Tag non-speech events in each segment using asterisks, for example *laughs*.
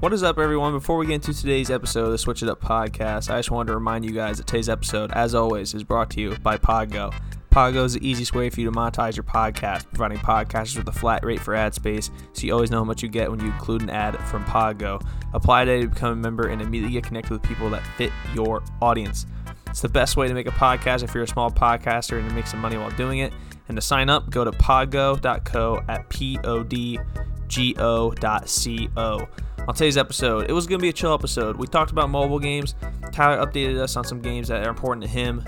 What is up, everyone? Before we get into today's episode of the Switch It Up podcast, I just wanted to remind you guys that today's episode, as always, is brought to you by Podgo. Podgo is the easiest way for you to monetize your podcast, providing podcasters with a flat rate for ad space, so you always know how much you get when you include an ad from Podgo. Apply today to become a member and immediately get connected with people that fit your audience. It's the best way to make a podcast if you're a small podcaster and to make some money while doing it. And to sign up, go to podgo.co at podgo.co. On today's episode, it was going to be a chill episode. We talked about mobile games. Tyler updated us on some games that are important to him.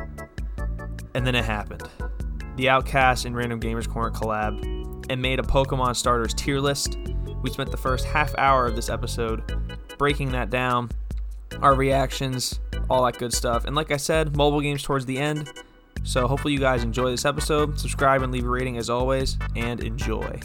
And then it happened. The Outcast and Random Gamers Corner collab and made a Pokemon starters tier list. We spent the first half hour of this episode breaking that down, our reactions, all that good stuff. And like I said, mobile games towards the end. So hopefully you guys enjoy this episode. Subscribe and leave a rating as always, and enjoy.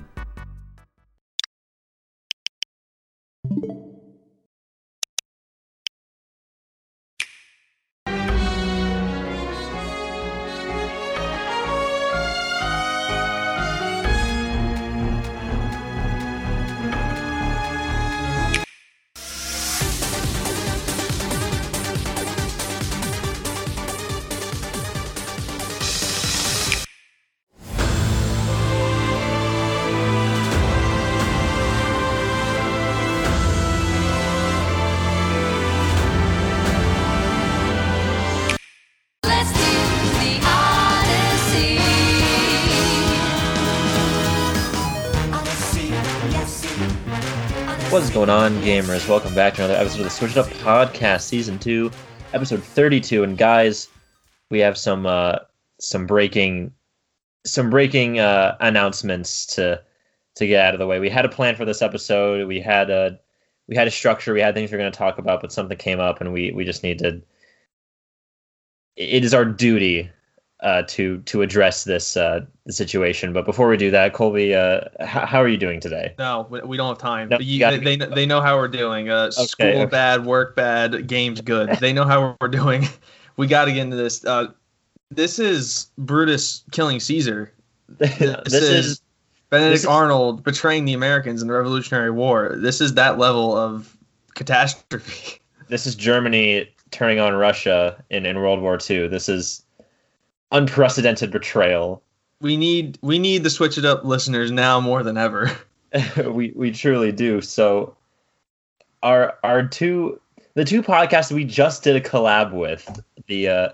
Going on, gamers? Welcome back to another episode of the Switch It Up Podcast, Season Two, Episode Thirty-two. And guys, we have some uh, some breaking some breaking uh, announcements to to get out of the way. We had a plan for this episode. We had a we had a structure. We had things we are going to talk about, but something came up, and we we just need to. It is our duty uh, to to address this uh, situation. But before we do that, Colby, uh, h- how are you doing today? No, we- we don't have time. No, You- they, they, they know how we're doing. Uh, school okay. bad, work bad, games good. They know how we're doing. *laughs* We got to get into this. Uh, this is Brutus killing Caesar. *laughs* this is- is Benedict This is- Arnold betraying the Americans in the Revolutionary War. This is that level of catastrophe. *laughs* this is Germany turning on Russia in, in World War II. This is unprecedented betrayal. We need we need the switch it up listeners now more than ever. *laughs* *laughs* we we truly do. So our our two the two podcasts we just did a collab with the uh,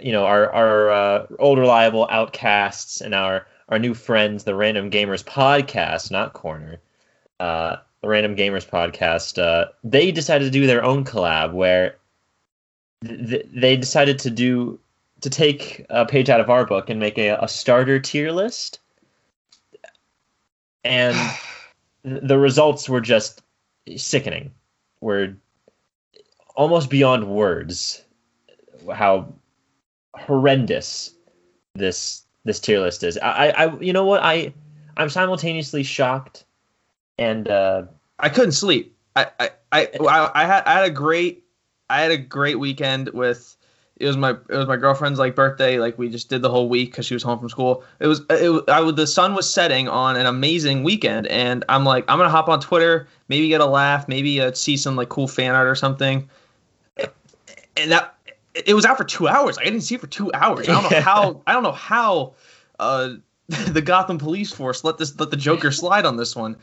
you know our our uh, old reliable outcasts and our our new friends the Random Gamers podcast, not Corner. Uh, the Random Gamers podcast. Uh, they decided to do their own collab where th- they decided to do to take a page out of our book and make a, a starter tier list. And *sighs* the results were just sickening. Were almost beyond words how horrendous this this tier list is. I, I you know what I I'm simultaneously shocked and uh I couldn't sleep. I, I, I, I, I had I had a great I had a great weekend with it was my it was my girlfriend's like birthday like we just did the whole week because she was home from school. It was it was, I would the sun was setting on an amazing weekend and I'm like I'm gonna hop on Twitter maybe get a laugh maybe uh, see some like cool fan art or something. And that it was out for two hours. I didn't see it for two hours. I don't know how I don't know how uh *laughs* the Gotham police force let this let the Joker *laughs* slide on this one.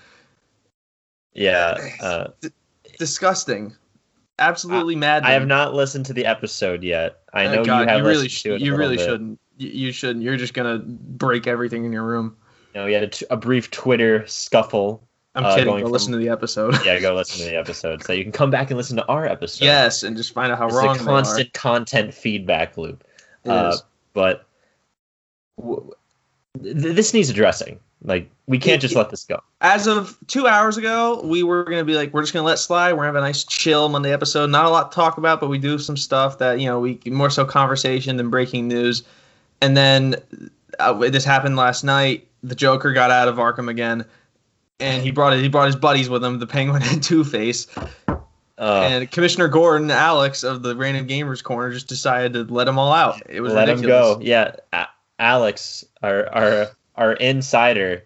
Yeah uh disgusting, absolutely mad. I have not listened to the episode yet. I know Oh, God, you have you really, sh- you really bit. shouldn't. You, shouldn't. You're just gonna break everything in your room. Know, we had a, t- a brief Twitter scuffle. I'm Uh, kidding. going Go from- listen to the episode. Yeah, go listen to the episode so you can come back and listen to our episode. yes, and just find out how it's wrong a constant content feedback loop. Uh, but w- th- this needs addressing. Like we can't It- just let this go. As of two hours ago, we were gonna be like, we're just gonna let slide. We're gonna have a nice chill Monday episode. Not a lot to talk about, but we do some stuff that you know we more so conversation than breaking news. And then uh, this happened last night. The Joker got out of Arkham again, and he brought he brought his buddies with him, the Penguin *laughs* and Two Face. Uh, and Commissioner Gordon, Alex of the Random Gamers Corner, just decided to let them all out. It was let ridiculous. him go. Yeah, A- Alex, our our our insider,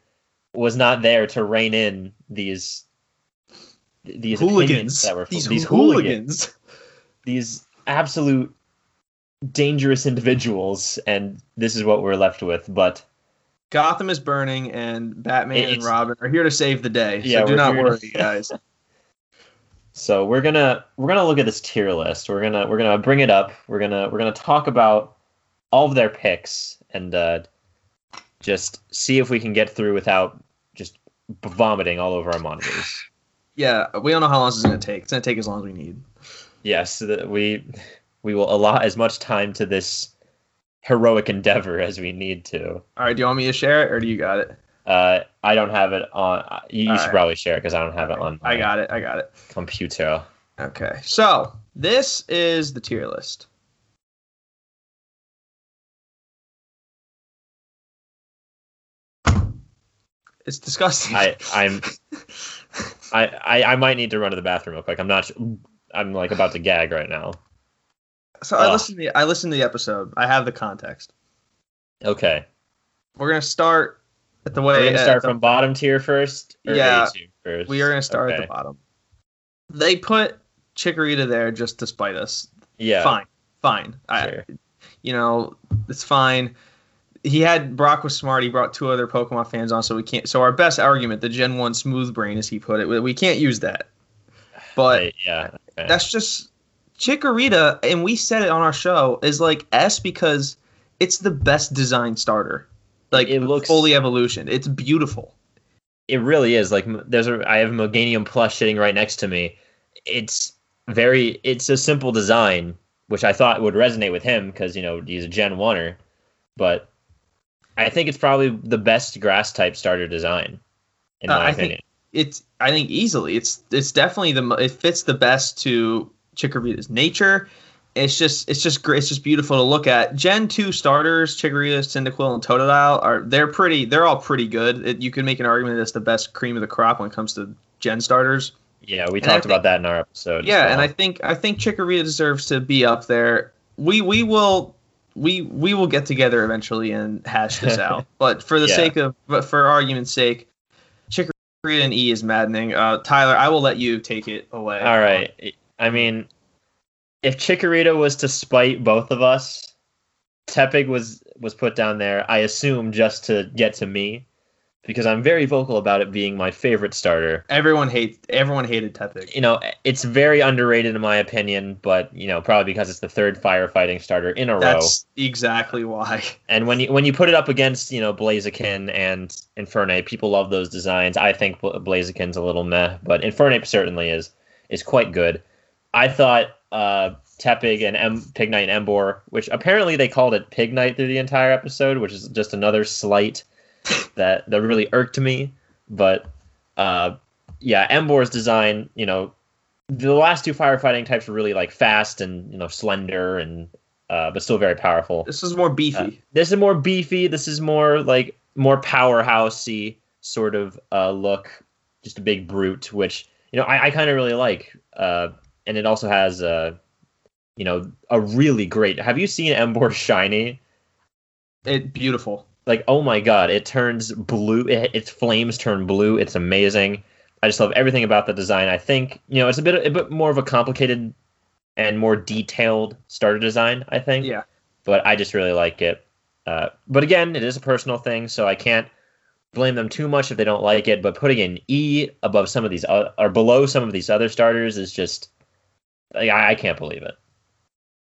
was not there to rein in these these hooligans. that were these, these hooligans. these absolute dangerous individuals, and this is what we're left with. But Gotham is burning, and Batman and Robin are here to save the day. So Yeah, do not here to- worry, guys. *laughs* so we're gonna we're gonna look at this tier list. We're gonna we're gonna bring it up. We're gonna we're gonna talk about all of their picks and uh, just see if we can get through without just vomiting all over our monitors. *sighs* yeah, we don't know how long this is gonna take. It's gonna take as long as we need. Yes, we we will allot as much time to this heroic endeavor as we need to. All right, do you want me to share it, or do you got it? Uh, I don't have it on. You, you should right. probably share it because I don't have it on. I got it. I got it. computer. Okay, so this is the tier list. It's disgusting. I I'm *laughs* I, I I might need to run to the bathroom real quick. I'm not. I'm like about to gag right now. so I listened. To the, I listened to the episode. I have the context. Okay, We're gonna start at the way. we're gonna start the- from bottom tier first. Yeah, first? We are gonna start at the bottom. They put Chikorita there just to spite us. Yeah. Fine, fine. I, Sure. you know, it's fine. He had Brock was smart. He brought two other Pokemon fans on, so we can't. So our best argument, the Gen One Smooth Brain, as he put it, we- can't use that. But Right, yeah. okay. that's just Chikorita, and we said it on our show is like S because it's the best design starter. Like It looks- fully evolution. It's beautiful. it really is like there's a I have a Meganium plush sitting right next to me. It's very it's a simple design, which I thought would resonate with him because you know he's a Gen Oneer, but I think it's probably the best grass type starter design, in Uh, my I opinion. think it's I think easily it's it's definitely the it fits the best to Chikorita's nature. It's just it's just great. It's just beautiful to look at. Gen two starters, Chikorita, Cyndaquil, and Totodile are they're pretty. They're all pretty good. It, you could make an argument that's the best cream of the crop when it comes to Gen starters. yeah, we and talked think- about that in our episode. Yeah, and. I think I think Chikorita deserves to be up there. We we will we we will get together eventually and hash this *laughs* out. But for the Yeah. sake of but for argument's sake, Chikorita and E is maddening. Uh, Tyler, I will let you take it away. all right. I mean, if Chikorita was to spite both of us, Tepig was was put down there. I assume just to get to me, because I'm very vocal about it being my favorite starter. Everyone hates everyone hated Tepig. you know, it's very underrated in my opinion, but you know, probably because it's the third firefighting starter in a row. That's exactly why. *laughs* And when you when you put it up against you know Blaziken and Infernape, people love those designs. I think Bla- Blaziken's a little meh, but Infernape certainly is is quite good. I thought uh, Tepig and M- Pignite and Emboar, which apparently they called it Pignite through the entire episode, which is just another slight that that really irked me. But uh, yeah, Emboar's design, you know, the last two firefighting types were really like fast and you know slender and uh, but still very powerful. This is more beefy. Uh, this is more beefy. This is more like more powerhousey sort of uh, look. Just a big brute, which you know I, I kind of really like. Uh, and it also has uh, you know a really great. Have you seen Embor shiny? it beautiful. Like oh my god, it turns blue. It, its flames turn blue. It's amazing. I just love everything about the design. I think you know it's a bit a bit more of a complicated and more detailed starter design. I think Yeah. but I just really like it. Uh, but again, it is a personal thing, so I can't blame them too much if they don't like it. But putting an E above some of these or below some of these other starters is just like, I, I can't believe it.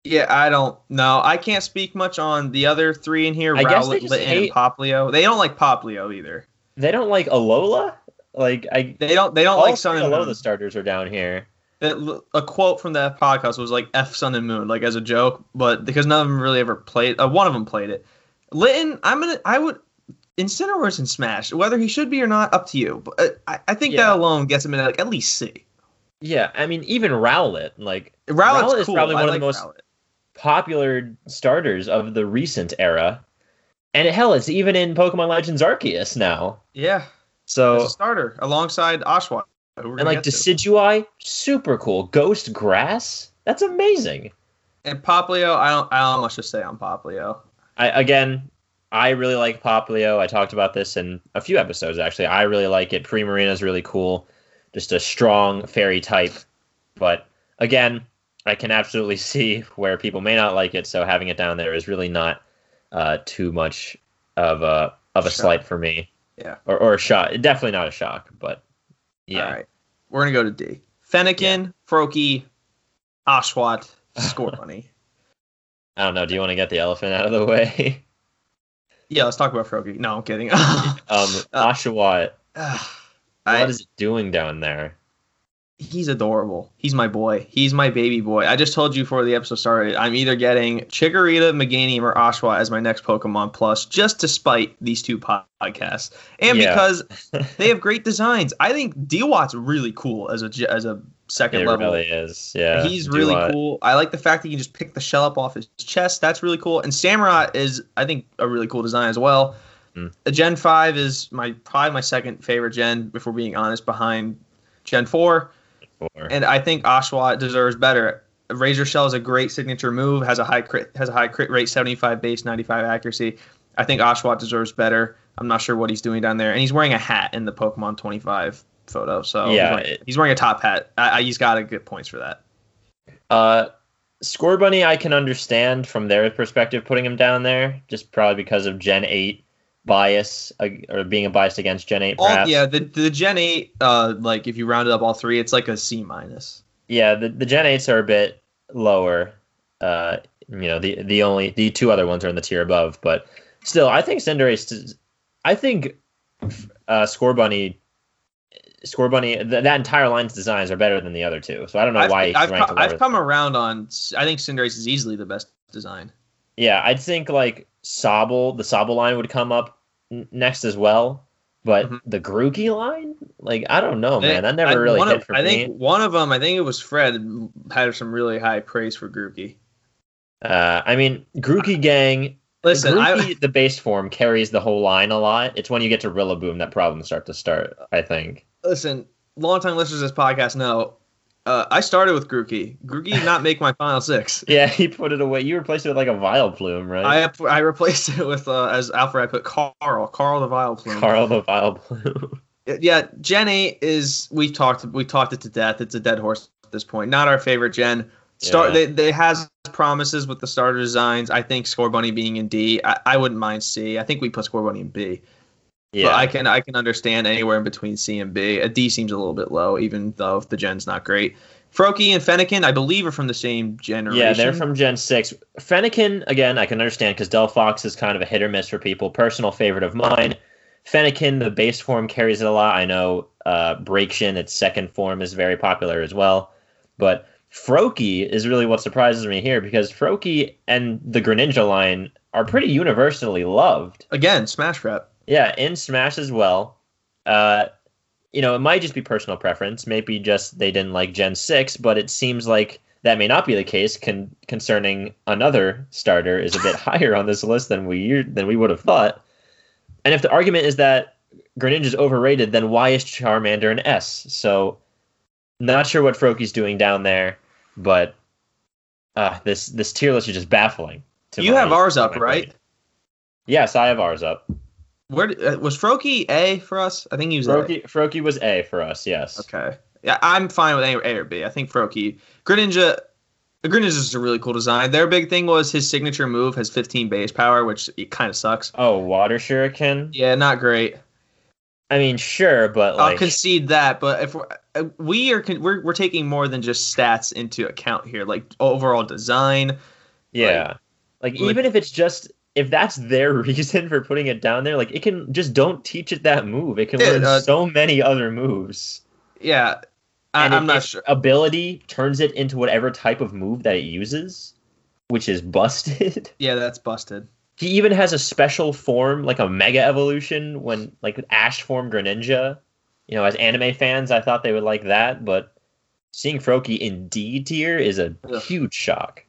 Yeah, I don't know. I can't speak much on the other three in here. I guess they Litten, hate- and Poplio. They don't like Poplio either. They don't like Alola. Like I, They don't. They don't like Sun and Alola Moon. starters are down here. It- a quote from that podcast was like "F Sun and Moon," like as a joke, but because none of them really ever played. Uh, one of them played it. Litten, I'm gonna. I would. Incineroar's in Smash. Whether he should be or not, up to you. But uh, I, I think Yeah. that alone gets him in like at least C. Yeah, I mean even Rowlet, like Rowlet's Rowlet is probably I one of the most Rowlet. Popular starters of the recent era, and hell, it's even in Pokemon Legends Arceus now. Yeah, So starter alongside Oshawott. and like get to. Decidueye, super cool. Ghost Grass, that's amazing. And Poplio, I don't. I don't much to say on Poplio. I again, I really like Poplio. I talked about this in a few episodes actually. I really like it. Primarina is really cool. just a strong fairy type. But again, I can absolutely *laughs* see where people may not like it, so having it down there is really not uh, too much of a of a Shock. slight for me. Yeah. Or or a shock. Definitely not a shock, but yeah. All right. We're gonna go to D. Fennekin, Froakie, Oshawott, *laughs* Scorbunny. I don't know. Do you want to get the elephant out of the way? *laughs* yeah, let's talk about Froakie. No, I'm kidding. um, Uh, Oshawa, *sighs* I- what is it doing down there? He's adorable. He's my boy. He's my baby boy. I just told you before the episode started, I'm either getting Chikorita, Meganium, or Oshawott as my next Pokemon Plus, just to spite these two podcasts, and Yeah. because *laughs* they have great designs. I think Dewott's really cool as a as a second It level. really is. Yeah. He's really cool. I like the fact that you can just pick the shell up off his chest. That's really cool. And Samurott is, I think, a really cool design as well. Mm. Gen Five is my probably my second favorite Gen, if we're being honest, behind Gen Four. And I think Oshawott deserves better. Razor Shell is a great signature move. has a high crit has a high crit rate, 75 base, 95 accuracy. I think Oshawott deserves better. I'm not sure what he's doing down there, and he's wearing a hat in the Pokemon 25 photo. So he's Yeah, wearing, it- he's wearing a top hat. I, I, he's got to get points for that. Uh, Scorbunny, I can understand from their perspective putting him down there, just probably because of Gen 8 bias uh, or being a bias against Gen 8, All, yeah, the the Gen 8, uh, like if you rounded up all three, it's like a C minus. Yeah, the, the Gen 8s are a bit lower. Uh, you know, the the only the two other ones are in the tier above, but still, I think Cinderace. I think uh, Scorbunny, Score Bunny, th- that entire line's designs are better than the other two. So I don't know I've, why I've, ranked come. I've come around on. I think Cinderace is easily the best design. Yeah, I'd think like Sobble, the Sobble line would come up next as well. But Mhm. the Grookey line, like I don't know, man, think- that never I- really hit of, for I me. think one of them, I think it was Fred, had some really high praise for Grookey. Uh, I mean, Grookey Gang Listen, Grookey, I, the base form carries the whole line a lot. It's when you get to Rillaboom that problems start to start. I think. listen, longtime listeners of this podcast know. Uh, I started with Grookey. Grookey did not make my final six. *laughs* Yeah, he put it away. You replaced it with like a Vileplume, right? I I replaced it with uh, as Alfred. I put Carl, Carl the Vileplume. Carl the Vileplume. *laughs* Yeah, Gen eight is we talked we talked it to death. It's a dead horse at this point. Not our favorite Gen. Start Yeah. they they has promises with the starter designs. I think Scorbunny being in D. I, I wouldn't mind C. I think we put Scorbunny in B. yeah, But I can I can understand anywhere in between C and B. A D seems a little bit low, even though the gen's not great. Froakie and Fennekin, I believe, are from the same generation. yeah, they're from Gen six. Fennekin again, I can understand because Delphox is kind of a hit or miss for people. Personal favorite of mine. Fennekin, the base form carries it a lot. I know uh, Braixen, its second form, is very popular as well. But Froakie is really what surprises me here because Froakie and the Greninja line are pretty universally loved. again Smash Rep. Yeah, in Smash as well. Uh, you know, it might just be personal preference. Maybe just they didn't like Gen 6, but it seems like that may not be the case con- concerning another starter is a bit *laughs* higher on this list than we than we would have thought. And if the argument is that Greninja is overrated, then why is Charmander an S? So, not sure what Froakie's doing down there, but uh, this this tier list is just baffling. to You have ours up, right? Yes, I have ours up. Where did- uh, was Froakie A for us? I think he was A. Froakie, Froakie was A for us, yes. Okay. Yeah, I'm fine with A or, a or B. I think Froakie. Greninja. Greninja is a really cool design. Their big thing was his signature move has 15 base power, which it kind of sucks. Oh, Water Shuriken? Yeah, not great. I mean, sure, but I'll concede that, but if we're, uh, we are we're, we're taking more than just stats into account here, like overall design. yeah. Like, like- even if it's just, if that's their *laughs* reason for putting it down there, like, it can just don't teach it that move. It can learn uh, so many other moves. Yeah, I, And I'm if- not sure. Ability turns it into whatever type of move that it uses, which is busted. *laughs* Yeah, that's busted. he even has a special form, like a mega evolution, when like Ash form Greninja. You know, as anime fans, I thought they would like that, but seeing Froakie in D tier is a Ugh. huge shock.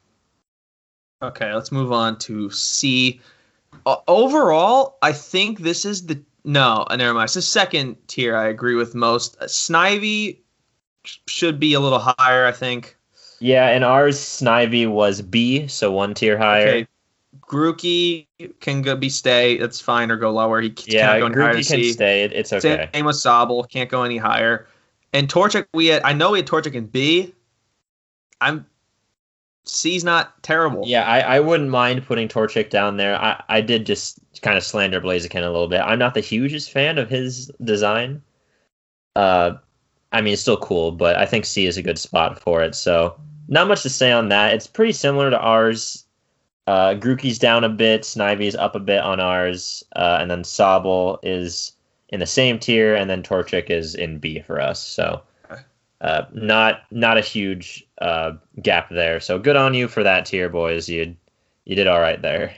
Okay, let's move on to C. Uh, overall, I think this is the no, uh, never mind. It's the second tier. I agree with most. Uh, Snivy sh- should be a little higher. I think. Yeah, and ours Snivy was B, so one tier higher. Okay. Grookey can go be stay. That's fine, or go lower. He Yeah, can't go Grookey can C. stay. It, it's okay. Same with Sobble. Can't go any higher. And Torchic, we had I know we had Torchic in B. I'm C's not terrible. Yeah, I, I wouldn't mind putting Torchic down there. I, I did just kind of slander Blaziken a little bit. I'm not the hugest fan of his design. Uh, I mean, it's still cool, but I think C is a good spot for it. So not much to say on that. It's pretty similar to ours. Uh, Grookey's down a bit, Snivy's up a bit on ours, uh, and then Sobble is in the same tier, and then Torchic is in B for us. So uh, not not a huge uh, gap there. So good on you for that tier, boys. You you did all right there.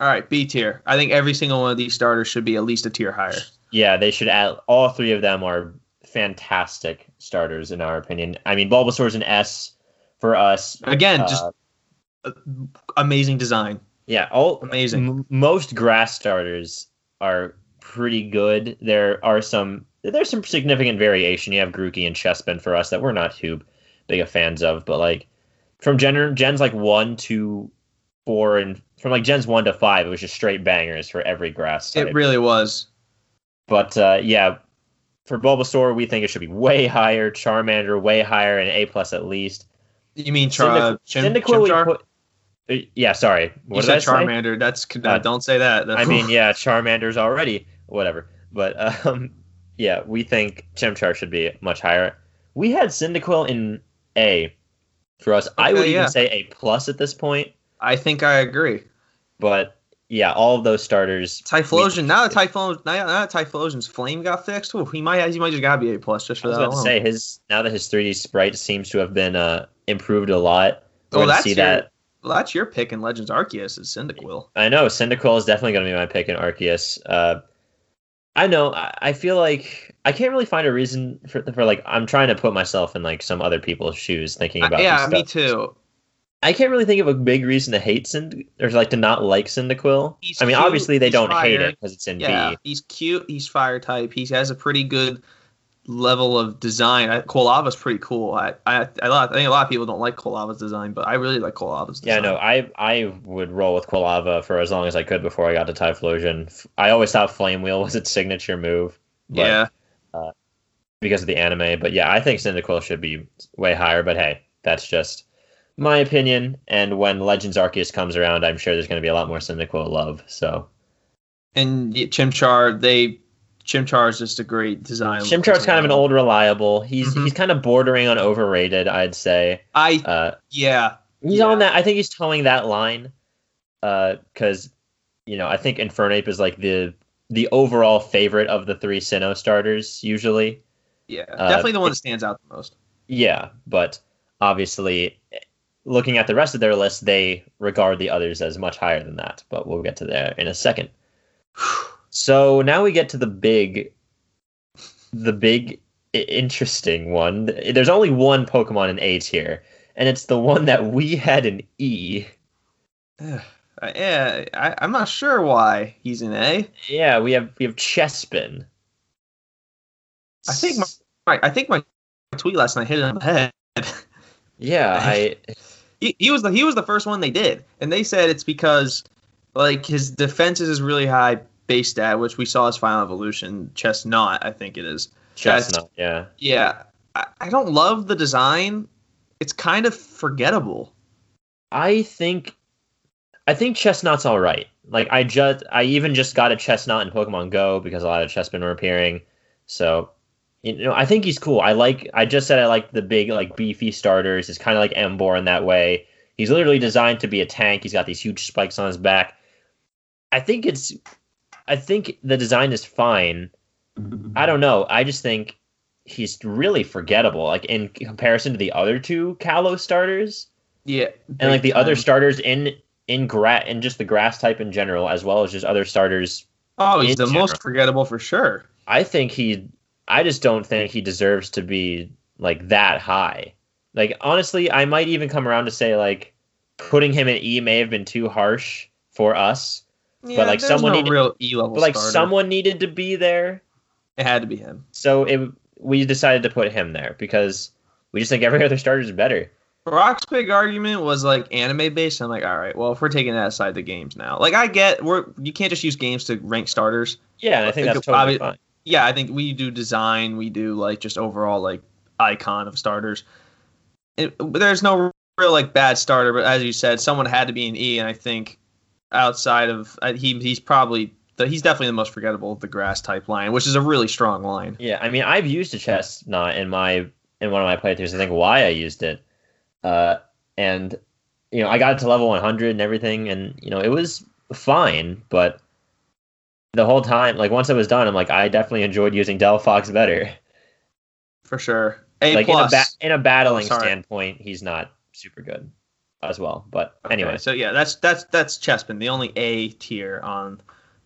All right, B tier. I think every single one of these starters should be at least a tier higher. Yeah, they should add. All three of them are fantastic starters in our opinion. I mean, Bulbasaur's an S for us. Again, just Uh, uh, amazing design. yeah, all Amazing. m- most grass starters are pretty good. There are some there's some significant variation. You have Grookey and Chespin for us that we're not too big of fans of, but like from gen gens like one to four and from like gens one to five, it was just straight bangers for every grass type. It really was. But uh, yeah, for Bulbasaur, we think it should be way higher. Charmander way higher, and A plus at least. You mean Char- Cyndaquil- Chim- Cyndaquil we Chimchar? put- uh, yeah, sorry. You What did said I say? Charmander. That's Uh, don't say that. I mean, *laughs* yeah, Charmander's already whatever. But *laughs* um, yeah, we think Chimchar should be much higher. We had Cyndaquil in A for us. I Okay, would even say A plus at this point. I think I agree. But yeah, all of those starters. Typhlosion. Now that Typhlosion, now that Typhlosion's flame got fixed, ooh, he might he might just gotta be a plus just I for was that about to say his now that his 3D sprite seems to have been uh, improved a lot. We're Oh, gonna that's see your, that. well, that's your pick in Legends Arceus is Cyndaquil. I know Cyndaquil is definitely going to be my pick in Arceus. Uh, I know. I, feel like I can't really find a reason for for like I'm trying to put myself in like some other people's shoes, thinking about. Uh, yeah, me too. I can't really think of a big reason to hate Cynd or like to not like Cyndaquil. He's I mean, cute, obviously they don't hate it because it's in Yeah, B. he's cute. He's fire type. He has a pretty good level of design. I, Quilava's pretty cool. I, I I I think a lot of people don't like Quilava's design, but I really like Quilava's design. Yeah, no, I I would roll with Quilava for as long as I could before I got to Typhlosion. I always thought Flame Wheel was its signature move. But yeah. Uh, because of the anime. But yeah, I think Cyndaquil should be way higher. But hey, that's just my opinion. And when Legends Arceus comes around, I'm sure there's going to be a lot more Cyndaquil love. So And Chimchar, they Chimchar is just a great design. Chimchar's kind of an old reliable. He's Mhm. he's kind of bordering on overrated, I'd say. I Uh, yeah. he's Yeah. on that. I think he's towing that line. Because you know, I think Infernape is like the the overall favorite of the three Sinnoh starters usually. Yeah, Uh, definitely the one that stands out the most. Yeah, but obviously, looking at the rest of their list, they regard the others as much higher than that. But we'll get to that in a second. *sighs* *sighs* *sighs* So now we get to the big, the big interesting one. There's only one Pokemon in A tier, and it's the one that we had in E. Uh, *sighs* yeah, I, I'm not sure why he's in A. Yeah, we have we have Chespin. I think my, right, I think my tweet last night hit it on the head. *laughs* yeah, *laughs* I he, he was the he was the first one they did, and they said it's because like his defenses is really high base stat, which we saw as Final Evolution. Chesnaught, I think it is. Chesnaught. Yeah, Yeah, I, I don't love the design. It's kind of forgettable. I think I think Chesnaught's all right. Like I just I even just got a Chesnaught in Pokemon Go because a lot of Chespin were appearing. So you know, I think he's cool. I like I just said I like the big like beefy starters. It's kind of like Emboar in that way. He's literally designed to be a tank. He's got these huge spikes on his back. I think it's I think the design is fine. Mm-hmm. I don't know. I just think he's really forgettable like in comparison to the other two Kalos starters Yeah, and like the other starters in in grass and just the grass type in general, as well as just other starters. Oh, he's the general. most forgettable for sure. I think he, I just don't think he deserves to be like that high. Like honestly, I might even come around to say like putting him in E may have been too harsh for us, Yeah, like, someone no needed- real E level. but like starter. someone needed to be there, it had to be him. so it we decided to put him there because we just think every other starter is better. Brock's big argument was like anime based. I'm like, all right, well, if we're taking that aside the games now, like I get we're you can't just use games to rank starters. Yeah, I think that's totally obvi- fine. yeah, I think we do design, we do like just overall like icon of starters. It, there's no real like bad starter, but as you said, someone had to be an E, and I think outside of uh, he he's probably the, he's definitely the most forgettable of the grass type line, which is a really strong line. Yeah, I mean, I've used a Chesnaught in my in one of my playthroughs. I think why I used it, uh, and you know, I got it to level 100 and everything, and you know, it was fine. But the whole time, like once it was done, I'm like, I definitely enjoyed using Delphox better. For sure. A like plus. in a ba- in a battling standpoint, he's not super good as well. But Okay, anyway, so yeah, that's that's that's Chespin, the only A tier on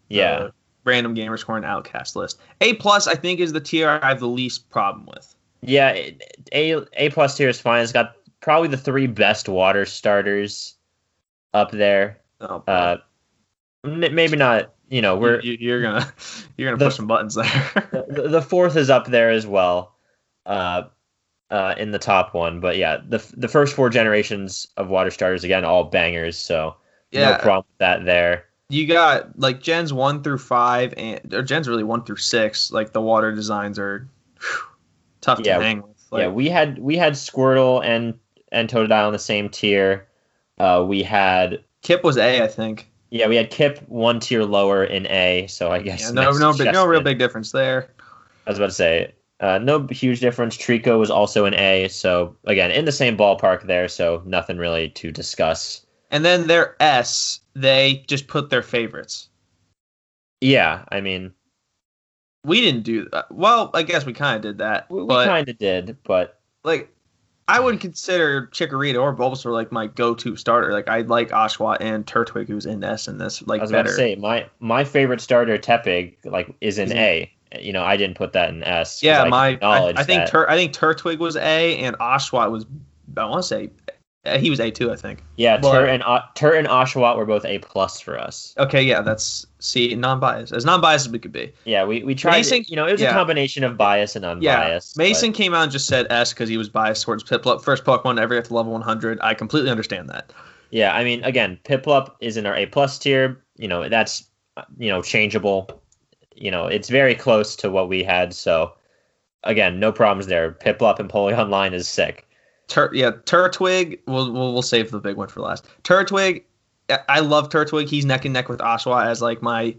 yeah, random gamer score and outcast list. A plus, I think, is the tier I have the least problem with. yeah, it- a a plus tier is fine. It's got probably the three best water starters up there. Oh, Uh, maybe not. You know, we're you, you, are gonna *laughs* you're gonna The- push some buttons there. *laughs* the, the fourth is up there as well, uh, uh, in the top one. But yeah, the the first four generations of water starters again, all bangers. So yeah, no problem with that there. you got like gens one through five, and or gens really one through six. Like the water designs are whew, tough Yeah, to hang with. Like, yeah, we had we had Squirtle and and Totodile in the same tier. Uh, we had Kip was A, I think. yeah, we had Kip one tier lower in A. So I guess Yeah, no, no, no real big difference there. I was about to say, uh, no huge difference. Treecko was also an A, so again in the same ballpark there. So nothing really to discuss. And then their S, they just put their favorites. Yeah, I mean, We didn't do that. Well, I guess we kind of did that, we, we kind of did, but like I wouldn't consider Chikorita or Bulbasaur like my go-to starter. Like I like Oshawott and Turtwig, who's in S in this, like I was about to say my my favorite starter Tepig like is in- A. You know, I didn't put that in S. yeah, I my I, I think. Tur- I think Turtwig was A and Oshawott was I want to say he was A too. I think. yeah, but- Tur and O- Tur and Oshawott were both A plus for us. Okay, yeah, that's see non-biased as non-biased as we could be. Yeah, we, we tried. Mason- you know, it was yeah. a combination of bias and Yeah, unbiased. Mason came out and just said S because he was biased towards Piplup. First Pokemon ever at to level 100. I completely understand that. yeah, I mean, again, Piplup is in our A plus tier. You know, that's you know changeable. You know, it's very close to what we had. So, again, no problems there. Piplup and Polygon *laughs* line is sick. Tur- yeah, Turtwig. We'll, we'll we'll save the big one for last. Turtwig. I- love Turtwig. He's neck and neck with Oshawott as like my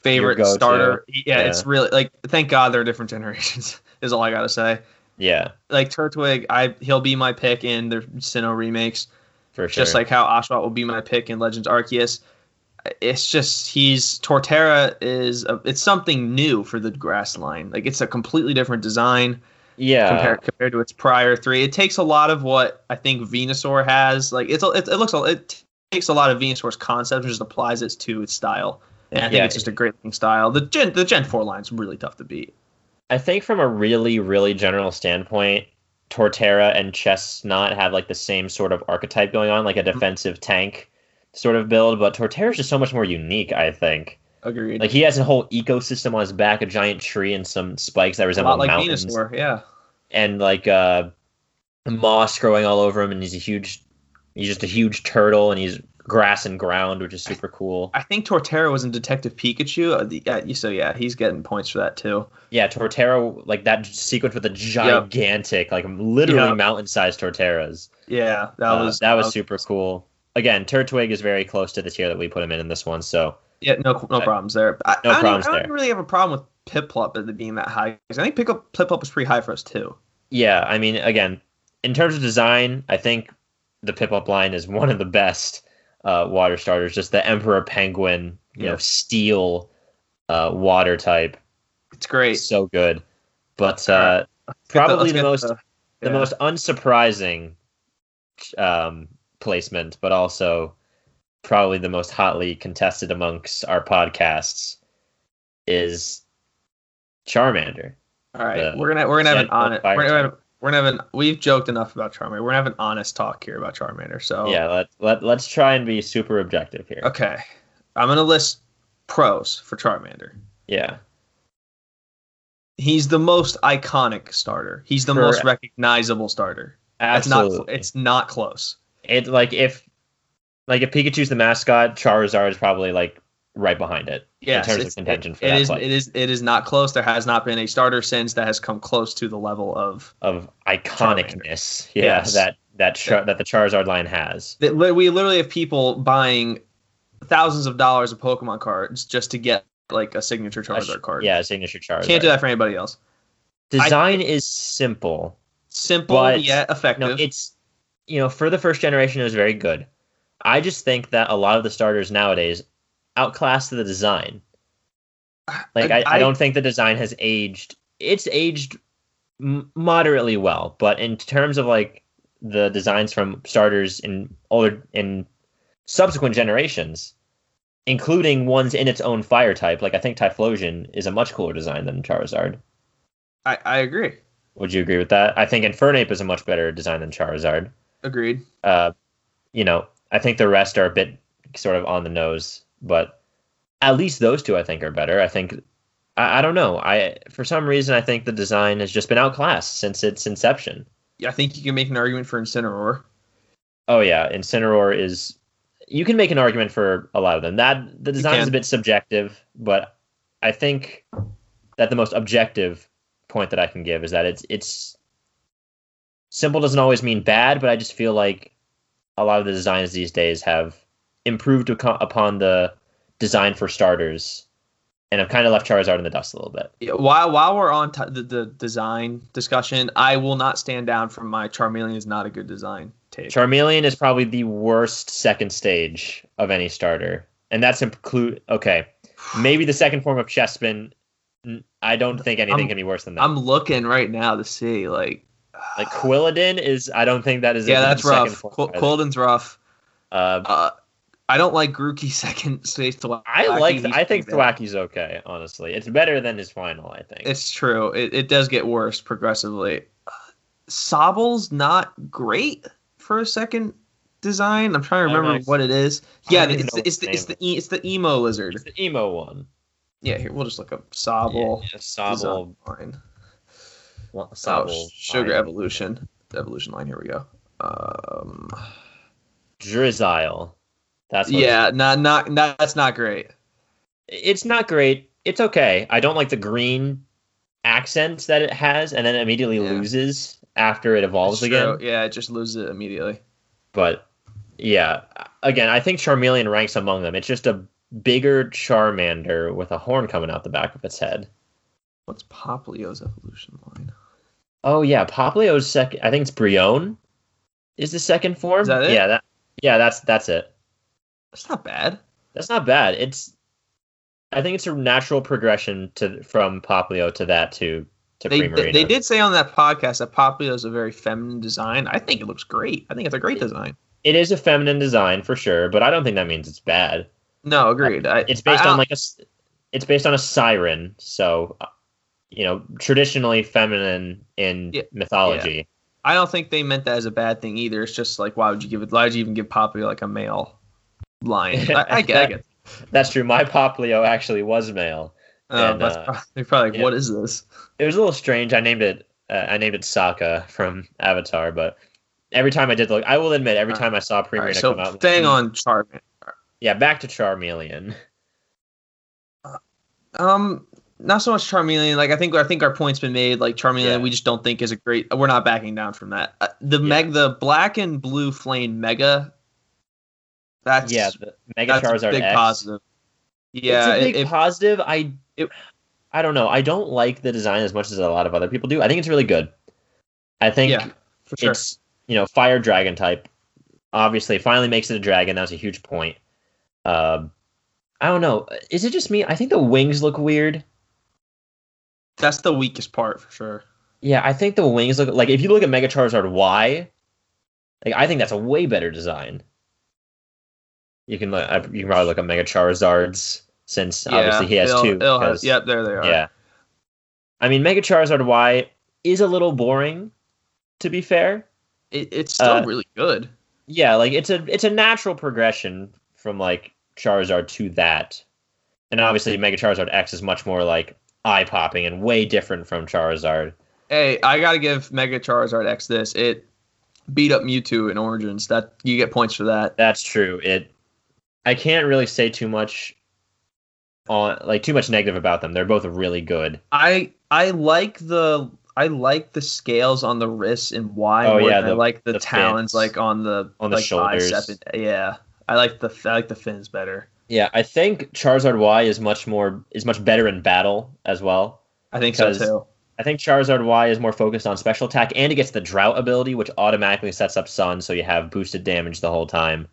favorite starter. Yeah, Yeah. it's really like thank God they're different generations. *laughs* is all I gotta say. Yeah, Like Turtwig, I he'll be my pick in the Sinnoh remakes, for sure. just like how Oshawott will be my pick in Legends Arceus. It's just he's Torterra is a, it's something new for the grass line. Like it's a completely different design yeah, compared compared to its prior three. It takes a lot of what I think Venusaur has. Like it's it, it looks a, it takes a lot of Venusaur's concept and just applies it to its style. And I think Yeah. it's just a great looking style. The Gen the Gen four line's really tough to beat. I think from a really, really general standpoint, Torterra and Chesnaught have like the same sort of archetype going on, Mm-hmm. like a defensive tank sort of build. But Torterra's just so much more unique. I think. Agreed. Like he has a whole ecosystem on his back, a giant tree and some spikes that a resemble lot like mountains, Venusaur. Yeah. and like uh, moss growing all over him. And he's a huge, he's just a huge turtle, and he's grass and ground, which is super cool. I think Torterra was in Detective Pikachu. Uh, so yeah, he's getting points for that too. Yeah, Torterra, like that sequence with the gigantic, like literally Yep. mountain-sized Torterras. Yeah, that Uh, was that was super cool. Again, Turtwig is very close to the tier that we put him in in this one. So Yeah, no no problems there. I, No I don't, problems I don't really have a problem with Piplup being that high. I think Pickup Piplup was pretty high for us too. yeah, I mean, again, in terms of design, I think the Piplup line is one of the best uh, water starters. Just the Emperor Penguin, you know, steel uh, water type, It's great. so good. But uh, Get the- probably the most the- the most unsurprising um, placement, but also probably the most hotly contested amongst our podcasts is Charmander. All right, we're gonna we're gonna have an honest. We're gonna, have, we're gonna have an. We've joked enough about Charmander. We're gonna have an honest talk here about Charmander. So Yeah, let, let, let's try and be super objective here. Okay, I'm gonna list pros for Charmander. Yeah. He's the most iconic starter. He's the For- most recognizable starter. It's Absolutely. not. It's not close. It like if like if Pikachu's the mascot, Charizard is probably like right behind it Yes, in terms of contention for it that is. place It is. It is not close. There has not been a starter since that has come close to the level of of iconicness. Yeah, Yes. that that Char- that the Charizard line has. that. We literally have people buying thousands of dollars of Pokemon cards just to get like a signature Charizard card. Yeah, a signature Charizard. can't do that for anybody else. Design is simple. Simple yet effective. No, it's you know for the first generation it was very good. I just think that a lot of the starters nowadays outclass the design. Like I, I, don't think the design has aged. It's aged m- moderately well, but in terms of like the designs from starters in older in subsequent generations, including ones in its own fire type, like I think Typhlosion is a much cooler design than Charizard. I, I agree. Would you agree with that? I think Infernape is a much better design than Charizard. Agreed. Uh, you know, I think the rest are a bit sort of on the nose, but at least those two I think are better. I think I, I don't know. I for some reason I think the design has just been outclassed since its inception. Yeah, I think you can make an argument for Incineroar. Oh yeah, Incineroar is. You can make an argument for a lot of them. That the design is a bit subjective, but I think that the most objective point that I can give is that it's it's simple doesn't always mean bad, but I just feel like a lot of the designs these days have improved upon the design for starters, and I've kind of left Charizard in the dust a little bit. Yeah, While while we're on t- the, the design discussion, I will not stand down from my Charmeleon is not a good design take. Charmeleon is probably the worst second stage of any starter, and that's include okay. Maybe the second form of Chespin. I don't think anything I'm- can be worse than that. I'm looking right now to see like like Quilladin is. I don't think that is. yeah, that's rough. form Qu- either. Rough. Uh, Uh, I don't like Grookey *laughs* second. Thwackey. I like. I think. Thwackey's okay. Honestly, it's better than his final. I think. It's true. It, it does get worse progressively. Uh, Sobble's not great for a second design. I'm trying to remember what it is. Yeah, it's the, it's the its the e- it's the emo lizard. It's the emo one. Yeah, here we'll just look up Sobble. Yeah, Sobble. design. Well, Oh, sugar line. evolution. The evolution line. Here we go. Um, Drizzile. That's what yeah, not not not that's not great. it's not great. It's okay. I don't like the green accents that it has, and then it immediately Yeah. loses after it evolves again. Yeah, it just loses it immediately. But yeah, again, I think Charmeleon ranks among them. It's just a bigger Charmander with a horn coming out the back of its head. What's Poplio's evolution line? Oh yeah, Poplio's second. I think it's Brionne. Is the second form? Is that it? Yeah, that. Yeah, that's that's it. That's not bad. That's not bad. It's. I think it's a natural progression to from Poplio to that to to They, Primarina. they did say on that podcast that Poplio is a very feminine design. I think it looks great. I think it's a great design. It is a feminine design for sure, but I don't think that means it's bad. No, agreed. I, It's based I- on like a. It's based on a siren, so uh, you know traditionally feminine in Yeah, mythology. I don't think they meant that as a bad thing either. It's just like why would you give it? Why would you even give Poppy like a male line? I, I get. I get. *laughs* That's true. My Poplio actually was male. Uh, And, that's uh, probably, *laughs* they're probably like, yeah. what is this? It was a little strange. I named it. Uh, I named it Sokka from Avatar, but every time I did look, I will admit, every time I saw Primarina right, so come out, staying mm, on Charmander. yeah, back to Charmeleon. Um, not so much Charmeleon. Like I think I think our point's been made. Like Charmeleon, Yeah. we just don't think is a great. We're not backing down from that. Uh, the Yeah. meg, the black and blue flame mega. That's yeah, the Mega that's Charizard a big X. positive. Yeah, it's a big if- positive. I, it- I don't know. I don't like the design as much as a lot of other people do. I think it's really good. I think Yeah, for sure. it's you know fire dragon type. Obviously, finally makes it a dragon. That was a huge point. Um, I don't know. Is it just me? I think the wings look weird. That's the weakest part for sure. Yeah, I think the wings look like if you look at Mega Charizard Y, like I think that's a way better design. You can look, you can probably look at Mega Charizards since obviously he has it'll- 2 it'll have- because- yep, there they are. Yeah. I mean, Mega Charizard Y is a little boring, to be fair. It, it's still Uh, really good. Yeah, like it's a it's a natural progression from like Charizard to that, and obviously Mega Charizard X is much more like eye popping and way different from Charizard. Hey, I gotta give Mega Charizard X this. It beat up Mewtwo in Origins. That you get points for that. That's true. It I can't really say too much on like too much negative about them. They're both really good. I I like the I like the scales on the wrists and why. Oh, yeah, than I like the, the talons fins. like on the On the like, shoulders. bicep yeah, I like the I like the fins better. Yeah, I think Charizard Y is much more is much better in battle as well. I think so too. I think Charizard Y is more focused on special attack and it gets the drought ability, which automatically sets up Sun, so you have boosted damage the whole time.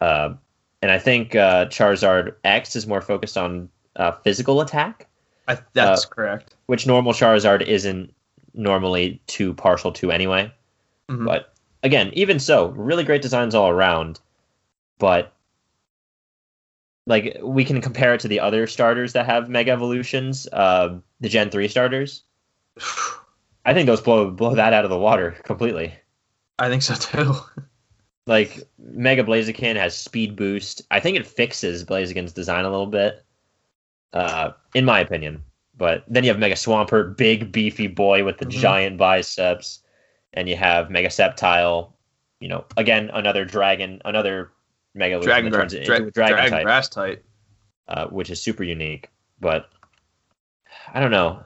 Uh, and I think uh, Charizard X is more focused on uh, physical attack, I, that's uh, correct. which normal Charizard isn't normally too partial to anyway. Mhm. But again, even so, really great designs all around. But like we can compare it to the other starters that have mega evolutions, uh, the Gen three starters. *sighs* I think those blow blow that out of the water completely. I think so too. *laughs* Like Mega Blaziken has speed boost. I think it fixes Blaziken's design a little bit, uh, in my opinion. But then you have Mega Swampert, big beefy boy with the Mhm. giant biceps, and you have Mega Sceptile. You know, again another dragon, another Mega Dragon that turns it dra- into a dragon, dragon type, grass type. uh, which is super unique. But I don't know.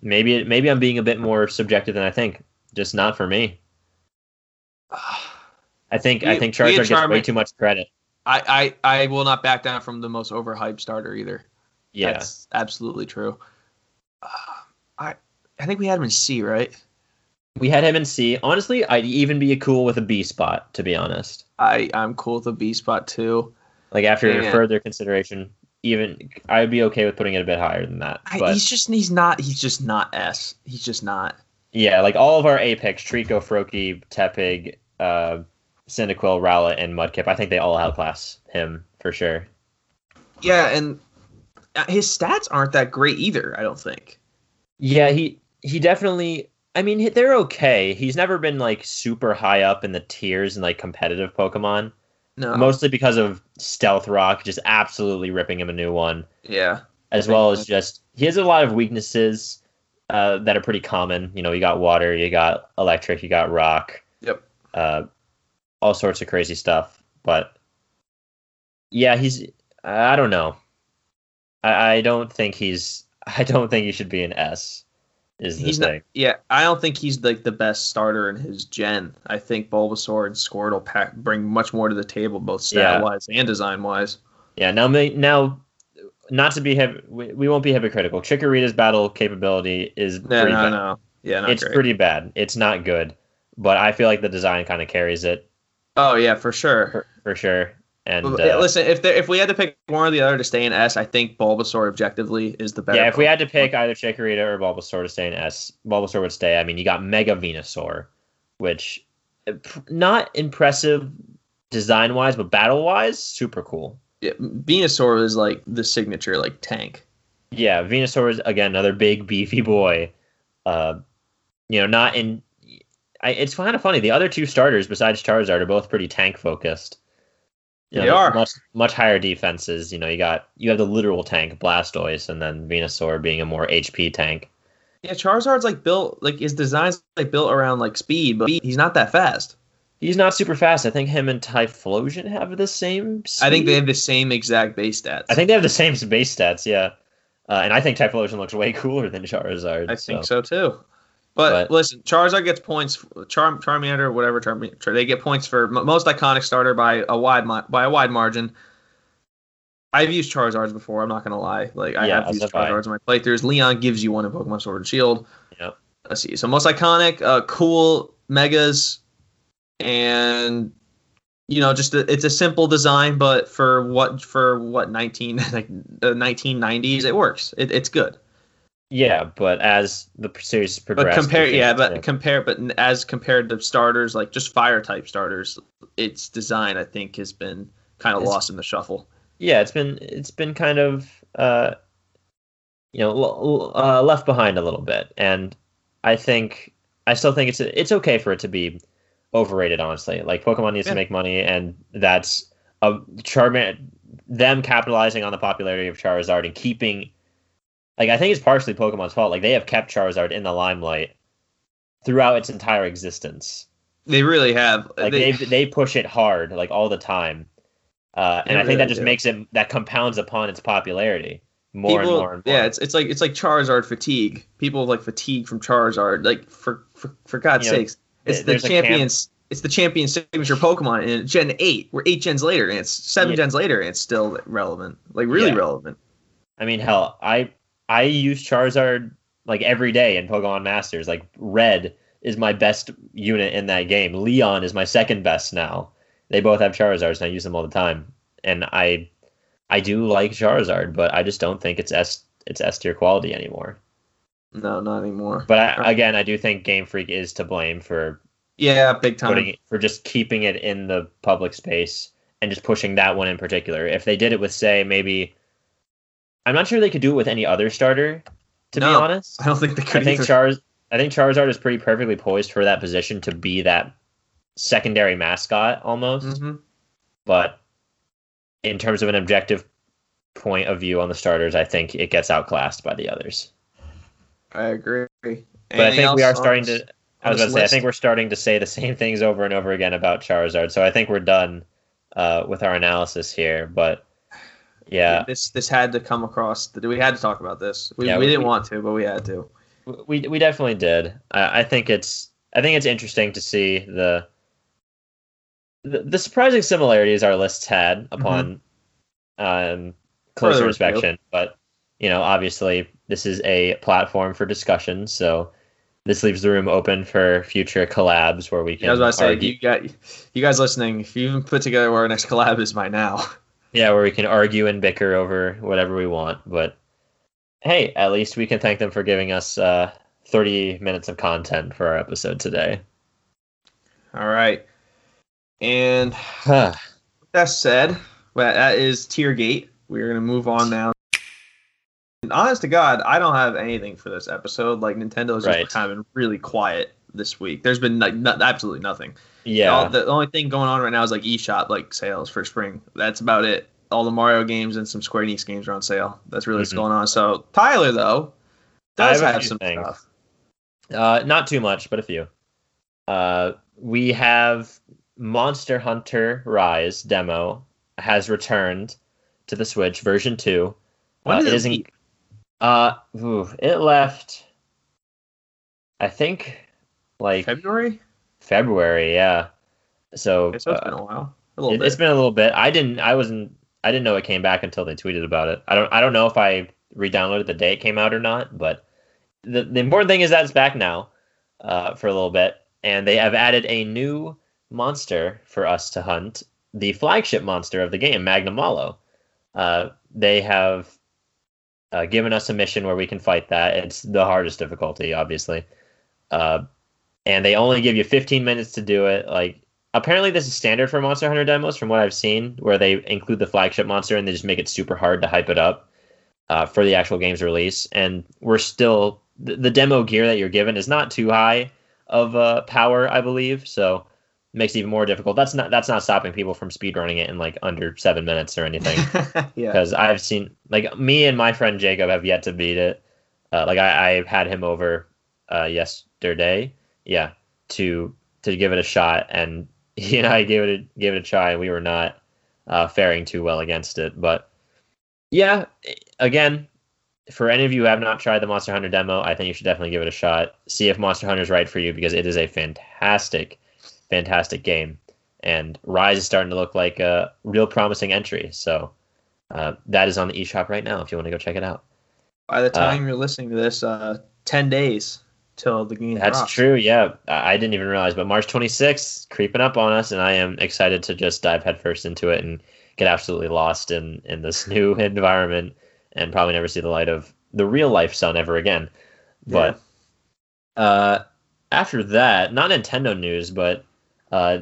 Maybe it, maybe I'm being a bit more subjective than I think. Just not for me. *sighs* I think I think we Charizard gets way too much credit. I, I I will not back down from the most overhyped starter either. Yeah, That's absolutely true. Uh, I I think we had him in C, right? we had him in C. Honestly, I'd even be cool with a B spot, to be honest. I I'm cool with a B spot too. Like after Yeah. further consideration, even I'd be okay with putting it a bit higher than that. I, he's just he's not he's just not S. He's just not. yeah, like all of our Apex, Treecko, Froakie, Tepig, uh, Cyndaquil, Rowlet, and Mudkip, I think they all outclass him for sure. Yeah, and uh, his stats aren't that great either. I don't think. Yeah, he he definitely. I mean, they're okay. He's never been like super high up in the tiers in like competitive Pokemon. No. mostly because of Stealth Rock just absolutely ripping him a new one, yeah. as well as just he has a lot of weaknesses uh, that are pretty common. You know, you got water, you got electric, you got rock, Yep. uh, all sorts of crazy stuff. But yeah, he's I don't know. I, I don't think he's *laughs* I don't think he should be an S. Is the He's not, yeah, I don't think he's like the best starter in his gen. I think Bulbasaur and Squirtle pack bring much more to the table, both stat wise and design wise. Yeah, now now not to be heavy, we, we won't be hypocritical. Chikorita's battle capability is No, pretty no, bad. no. Yeah, not it's great. pretty bad. It's not good, but I feel like the design kind of carries it oh yeah, for sure. for, for sure. And uh, Listen, if there, if we had to pick one or the other to stay in S, I think Bulbasaur objectively is the better. yeah, if we had to pick either Chikorita or Bulbasaur to stay in S, Bulbasaur would stay. I mean, you got Mega Venusaur, which uh, not impressive design wise, but battle wise, super cool. yeah, Venusaur is like the signature like tank. Yeah, Venusaur is again another big beefy boy. Uh, you know, not in. I, it's kind of funny. The other two starters besides Charizard are both pretty tank focused. You know, They are. much much higher defenses. You know, you got you have the literal tank Blastoise, and then Venusaur being a more HP tank. Yeah, Charizard's like built like his design's like built around like speed, but he's not that fast. He's not super fast. I think him and Typhlosion have the same. I think they have the same exact base stats. I think they have the same base stats. Yeah, uh, and I think Typhlosion looks way cooler than Charizard. I think so, too. But, But- listen, Charizard gets points. Charm, Charmander, whatever, Charm, they get points for m- most iconic starter by a wide mi- by a wide margin. I've used Charizards before. I'm not gonna lie. Like I Yeah, have used have I. Charizards in my playthroughs. Leon gives you one in Pokemon Sword and Shield. Yep. Let's see. So most iconic, uh, cool megas, and you know, just a, it's a simple design, but for what for what 19 *laughs* like the 1990s, it works. It, it's good. Yeah, but as the series But compare, yeah, but compare, but as compared to starters, like just fire type starters, its design I think has been kind of It's- lost in the shuffle. yeah, it's been it's been kind of uh, you know l- l- uh, left behind a little bit, and I think I still think it's it's okay for it to be overrated. Honestly, like Pokemon needs Yeah. to make money, and that's a Charmander them capitalizing on the popularity of Charizard and keeping like I think it's partially Pokemon's fault. Like they have kept Charizard in the limelight throughout its entire existence. They really have. Like they, they they push it hard like all the time. Uh, and I think that just do. makes it that compounds upon its popularity more People, and more and more. yeah, it's it's like it's like Charizard fatigue. People like fatigue from Charizard. Like for for, for God's You know, sakes, it's the a camp- champions. It's the champion signature Pokemon in Gen eight. We're eight gens later, and it's seven Yeah. gens later, and it's still relevant. Like really Yeah. relevant. I mean, hell, I I use Charizard like every day in Pokemon Masters. Like Red is my best unit in that game. Leon is my second best now. They both have Charizards, and I use them all the time. And I I do like Charizard, but I just don't think it's S it's S tier quality anymore. No, not anymore. But I, again, I do think Game Freak is to blame for yeah, big time. it, for just keeping it in the public space and just pushing that one in particular. If they did it with say maybe I'm not sure they could do it with any other starter, to be No, honest. I don't think they I could. think either. Charz I think Charizard is pretty perfectly poised for that position to be that secondary mascot almost. Mhm. But in terms of an objective point of view on the starters, I think it gets outclassed by the others. I agree. But I think we are starting to I was about to say, I think we're starting to say the same things over and over again about Charizard. So I think we're done uh, with our analysis here. But yeah, This this had to come across. We had to talk about this. We, Yeah, we we- didn't want to, but we had to. we we definitely did. I, I think it's I think it's interesting to see the the, the surprising similarities our lists had upon um, closer Further inspection. But you know, obviously, this is a platform for discussion, so this leaves the room open for future collabs where we can. I was about to say, you got you guys listening. If you even put together where our next collab is by now, *laughs* yeah, where we can argue and bicker over whatever we want. But hey, at least we can thank them for giving us uh, 30 minutes of content for our episode today. all right. And *sighs* that said, well, that is Tiergate. We're gonna move on now. And honest to God, I don't have anything for this episode. Like Nintendo's just Right. kind of been really quiet this week. There's been like no, absolutely nothing. Yeah. All, the only thing going on right now is like eShop like sales for spring. That's about it. All the Mario games and some Square Enix games are on sale. That's really what's Mhm. going on. So Tyler though does have have, some things. stuff. Uh, not too much, but a few. Uh, we have Monster Hunter Rise demo has returned to the Switch version two. When Uh, it isn't. Uh, ooh, it left. I think like February? February, yeah. So, Okay, so it's uh, been a while. A little it, bit. has been a little bit. I didn't. I wasn't. I didn't know it came back until they tweeted about it. I don't. I don't know if I re-downloaded the day it came out or not. But the the important thing is that it's back now, uh, for a little bit, and they have added a new monster for us to hunt. The flagship monster of the game, Magnamalo. Uh, they have uh, given us a mission where we can fight that. It's the hardest difficulty, obviously. Uh, and they only give you 15 minutes to do it. Like apparently this is standard for Monster Hunter demos from what I've seen, where they include the flagship monster and they just make it super hard to hype it up uh, for the actual game's release. And we're still the, the demo gear that you're given is not too high of uh, power, I believe. So it makes it even more difficult. That's not that's not stopping people from speedrunning it in like under seven minutes or anything *laughs* yeah. because I've seen like me and my friend Jacob have yet to beat it. Uh, like I, I had him over uh, yesterday, yeah, to to give it a shot, and *laughs* he and I gave it a, gave it a try, and we were not uh, faring too well against it. But yeah, again, for any of you who have not tried the Monster Hunter demo, I think you should definitely give it a shot. See if Monster Hunter is right for you because it is a fantastic, fantastic game, and Rise is starting to look like a real promising entry. So. Uh, that is on the eShop right now if you want to go check it out. By the time you're listening to this, uh, ten days till the game That's drops. true. Yeah, I didn't even realize, but March 26th creeping up on us, and I am excited to just dive headfirst into it and get absolutely lost in in this *laughs* new environment and probably never see the light of the real life sun ever again. But uh, after that, not Nintendo news, but uh,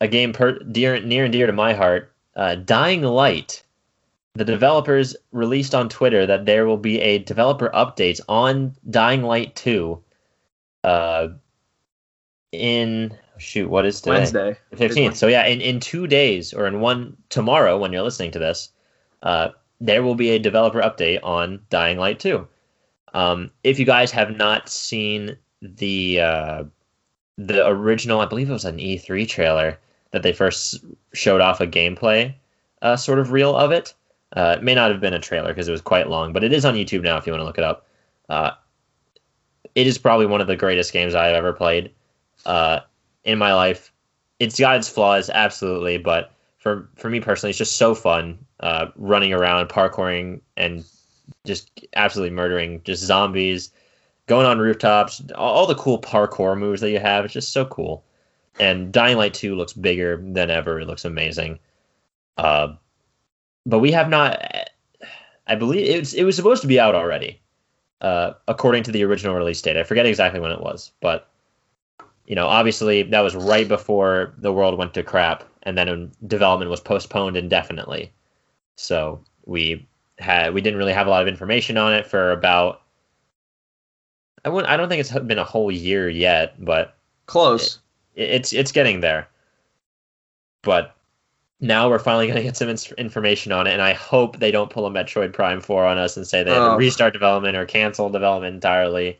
a game per- dear near and dear to my heart, uh, Dying Light. The developers released on Twitter that there will be a developer update on Dying Light 2 uh in shoot what is today Wednesday. the 15th so yeah in, in two days or in one tomorrow when you're listening to this uh there will be a developer update on dying light 2 um if you guys have not seen the uh the original i believe it was an e3 trailer that they first showed off a gameplay uh, sort of reel of it. Uh, it may not have been a trailer because it was quite long, but it is on YouTube now if you want to look it up. It is probably one of the greatest games I've ever played uh, in my life. It's got its flaws, absolutely, but for for me personally, it's just so fun uh, running around, parkouring, and just absolutely murdering just zombies, going on rooftops, all, all the cool parkour moves that you have. It's just so cool. And Dying Light 2 looks bigger than ever. It looks amazing. Uh, but we have not. I believe it was, it was supposed to be out already, uh, according to the original release date. I forget exactly when it was, but you know, obviously that was right before the world went to crap, and then development was postponed indefinitely. So we had we didn't really have a lot of information on it for about. I wouldn't, I don't think it's been a whole year yet, but Close. it- it's it's getting there. But now we're finally going to get some ins- information on it, and I hope they don't pull a Metroid Prime Four on us and say they had to Oh. restart development or cancel development entirely,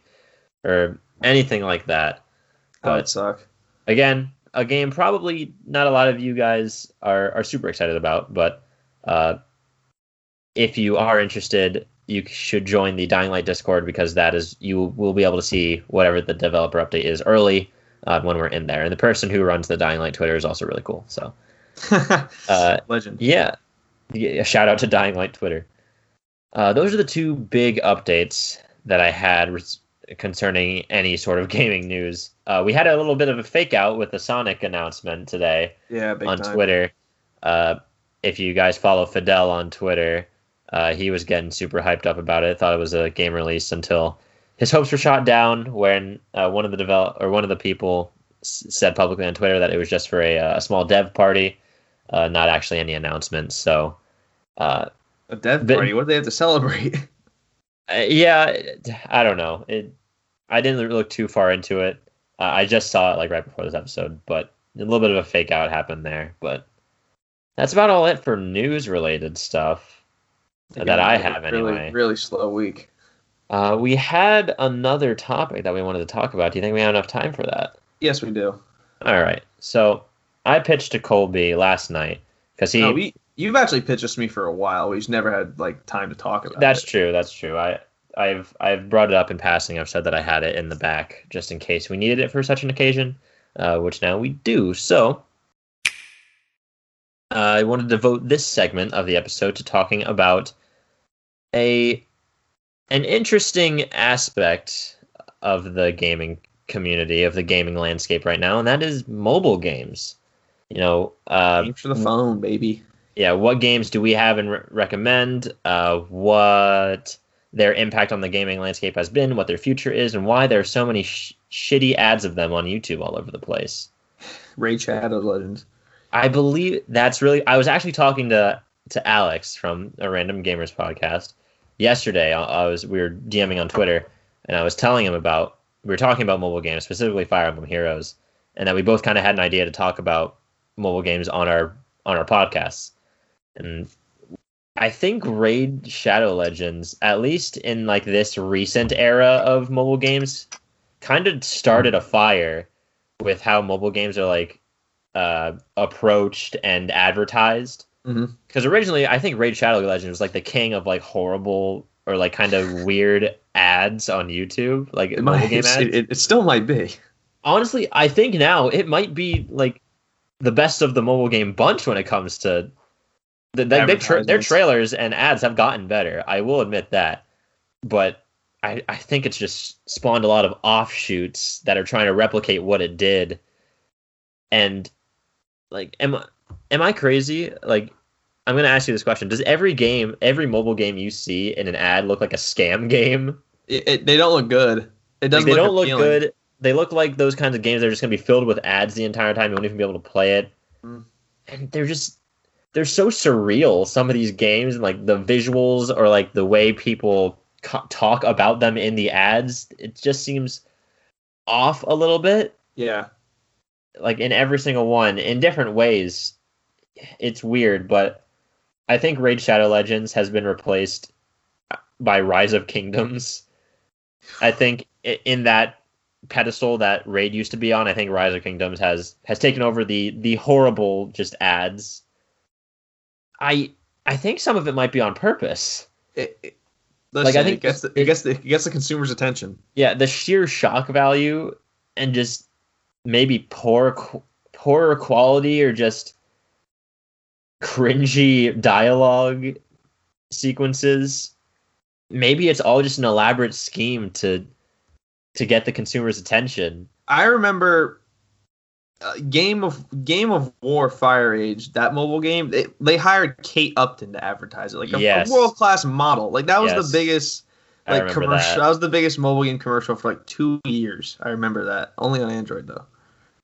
or anything like that. that would But suck. again, a game probably not a lot of you guys are are super excited about, but uh, if you are interested, you should join the Dying Light Discord because that is you will be able to see whatever the developer update is early uh, when we're in there. And the person who runs the Dying Light Twitter is also really cool. So *laughs* uh, Legend. yeah, Yeah, a shout out to Dying Light Twitter. Uh, those are the two big updates that I had res- concerning any sort of *laughs* gaming news. Uh, we had a little bit of a fake out with the Sonic announcement today Yeah, on time. Twitter. Uh, if you guys follow Fidel on Twitter, uh, he was getting super hyped up about it. Thought it was a game release until his hopes were shot down when uh, one of the develop or one of the people s- said publicly on Twitter that it was just for a, uh, a small dev party, uh, not actually any announcements. So. Uh, A death But- party. What do they have to celebrate? *laughs* Uh, yeah, I don't know. It, I didn't look too far into it. Uh, I just saw it like right before this episode, but a little bit of a fake out happened there. But that's about all it for news related stuff that I have really, anyway. Really slow week. Uh, we had another topic that we wanted to talk about. Do you think we have enough time for that? Yes, we do. All right. So I pitched to Colby last night because he. no, we, you've actually pitched to me for a while. We just never had like time to talk about it. That's it. true. That's true. I I've I've brought it up in passing. I've said that I had it in the back just in case we needed it for such an occasion, uh, which now we do. So uh, I wanted to devote this segment of the episode to talking about a an interesting aspect of the gaming community of the gaming landscape right now, and that is mobile games. You know, uh, for the phone, baby. yeah, what games do we have and re- recommend? Uh, what their impact on the gaming landscape has been, what their future is, and why there are so many sh- shitty ads of them on YouTube all over the place. Raid Shadow Legends. I believe that's really. I was actually talking to to Alex from a Random Gamers podcast yesterday. I, I was we were DMing on Twitter, and I was telling him about we were talking about mobile games, specifically Fire Emblem Heroes, and that we both kind of had an idea to talk about mobile games on our on our podcasts. And I think Raid Shadow Legends, at least in like this recent era of mobile games, kind of started a fire with how mobile games are like uh, approached and advertised. Because originally, I think Raid Shadow Legends was like the king of like horrible or like kind of weird ads on YouTube, like It, mobile might, game ads. it, it still might be. Honestly, I think now it might be like the best of the mobile game bunch when it comes to the, the, they tra- their trailers and ads have gotten better. I will admit that, but I, I think it's just spawned a lot of offshoots that are trying to replicate what it did. And like, am I- am I crazy? Like, I'm gonna ask you this question: Does every game, every mobile game you see in an ad look like a scam *laughs* game? It, it- they don't look good. It doesn't. they look don't look good. They look like those kinds of games that are just gonna be filled with ads the entire time. You won't even be able to play it, Mm. and they're just they're so surreal. Some of these games, and like the visuals or like the way people co- talk about them in the ads, it just seems off a little bit. Yeah. Like in every single one, in different ways. It's weird, but I think Raid Shadow Legends has been replaced by Rise of Kingdoms. I think in that pedestal that Raid used to be on, I think Rise of Kingdoms has has taken over the the horrible just ads. I I think some of it might be on purpose. It, it, Like, I think it gets the, it- it gets the, it gets the consumer's attention. Yeah, the sheer shock value and just maybe poor poorer quality or just cringy dialogue sequences. Maybe it's all just an elaborate scheme to to get the consumer's attention. I remember uh, game of Game of War Fire Age that mobile game. They, they hired Kate Upton to advertise it, like a, Yes. world class model. Like that was Yes. the biggest like commercial. that. That. was the biggest mobile game commercial for like two years. I remember that. Only on Android though.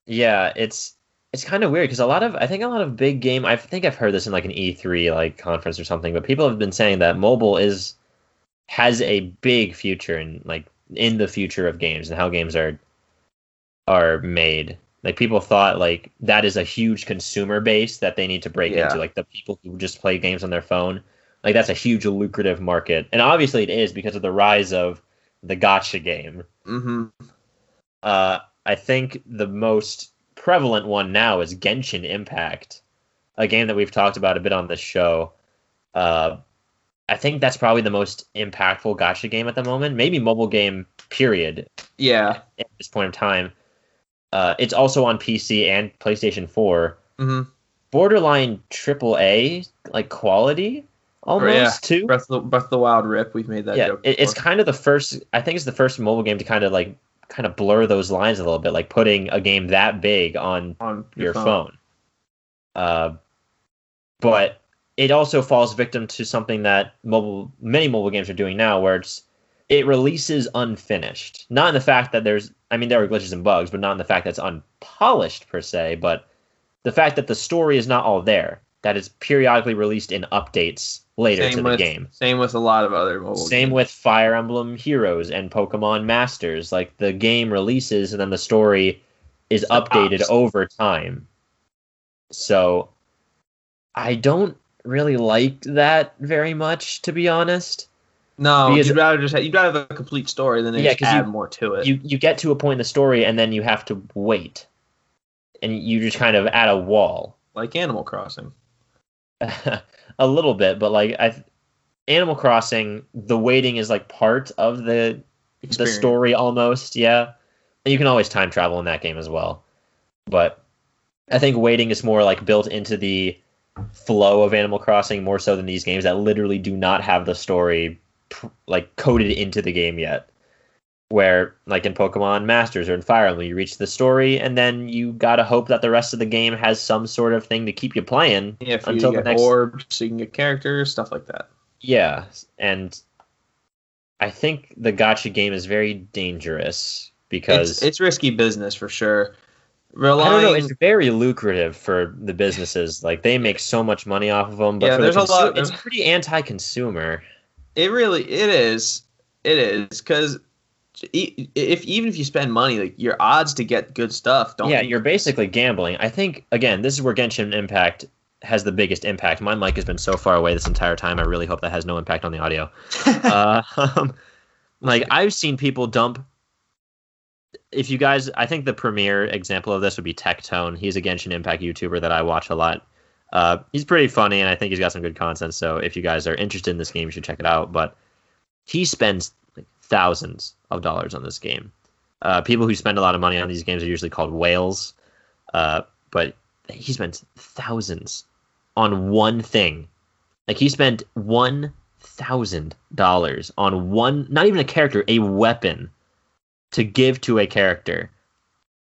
Yeah, it's it's kind of weird because a lot of I think a lot of big game I think I've heard this in like an E3 like conference or something, but people have been saying that mobile is has a big future in like in the future of games and how games are are made. Like people thought like that is a huge consumer base that they need to break Yeah. into like the people who just play games on their phone. Like that's a huge lucrative market. And obviously it is because of the rise of the gacha game. Mm-hmm. Uh, I think the most prevalent one now is Genshin Impact, a game that we've talked about a bit on this show. Uh, I think that's probably the most impactful gacha game at the moment. Maybe mobile game, period, Yeah. at this point in time. Uh, it's also on PC and PlayStation 4. Mm-hmm. Borderline AAA, like quality, almost yeah. too. Breath of, the, Breath of the Wild rip. We've made that yeah, it, it's kind of the first. I think it's the first mobile game to kind of like kind of blur those lines a little bit, like putting a game that big on on your phone. Uh, but it also falls victim to something that mobile many mobile games are doing now, where it's it releases unfinished. Not in the fact that there's, I mean, there are glitches and bugs, but not in the fact that it's unpolished per se, but the fact that the story is not all there. That is periodically released in updates later Same to with, the game. Same with a lot of other mobile. Same games. with Fire Emblem Heroes and Pokemon Masters. Like the game releases and then the story is updated over time. So I don't really like that very much, to be honest. No, because- you'd rather just have, you'd rather have a complete story than Yeah, add you- more to it. You you get to a point in the story and then you have to wait. And you just kind of at a wall. like Animal Crossing. *laughs* a little bit, but like I Animal Crossing, the waiting is like part of the the story almost, yeah. And you can always time travel in that game as well. But I think waiting is more like built into the flow of Animal Crossing more so than these games that literally do not have the story like coded into the game yet. Where like in Pokemon Masters or in Fire Emblem, you reach the story and then you gotta hope that the rest of the game has some sort of thing to keep you playing. Yeah, if you until the get next- orbs, so you can get characters, stuff like that. Yeah, and I think the gacha game is very dangerous because It's, it's risky business for sure. I don't know. It's very lucrative for the businesses. Like they make so much money off of them. But Yeah, there's the a lot- consu- It's pretty anti-consumer. it really it is it is because if even if you spend money, like your odds to get good stuff don't. Yeah, you're basically gambling. I think again, this is where Genshin Impact has the biggest impact. My mic has been so far away this entire time. I really hope that has no impact on the audio. *laughs* uh, *laughs* um, like I've seen people dump. If you guys, I think the premier example of this would be Tectone. He's a Genshin Impact YouTuber that I watch a lot. Uh, he's pretty funny, and I think he's got some good content. So if you guys are interested in this game, you should check it out. But he spends like, thousands of dollars on this game. Uh, people who spend a lot of money on these games are usually called whales, uh, but he spends thousands on one thing. Like he spent one thousand dollars on one, not even a character, a weapon to give to a character,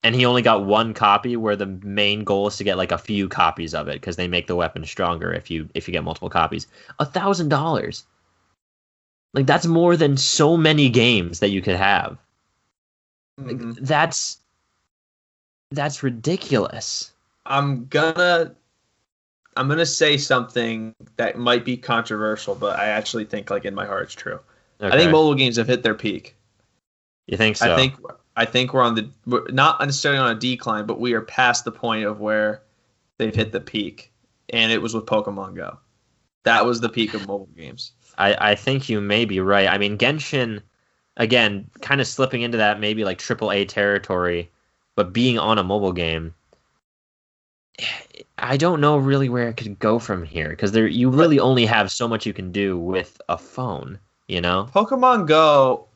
and he only got one copy. Where the main goal is to get like a few copies of it because they make the weapon stronger if you if you get multiple copies. A thousand dollars, like that's more than so many games that you could have. Like, Mhm. That's that's ridiculous. I'm gonna I'm gonna say something that might be controversial, but I actually think like in my heart it's true. I think mobile games have hit their peak. You think so? I think I think we're on the we're not necessarily on a decline, but we are past the point of where they've hit the peak, and it was with Pokemon Go. That was the peak of mobile games. I, I think you may be right. I mean, Genshin, again, kind of slipping into that maybe like AAA territory, but being on a mobile game, I don't know really where it could go from here because there you really only have so much you can do with a phone. You know? Pokemon Go.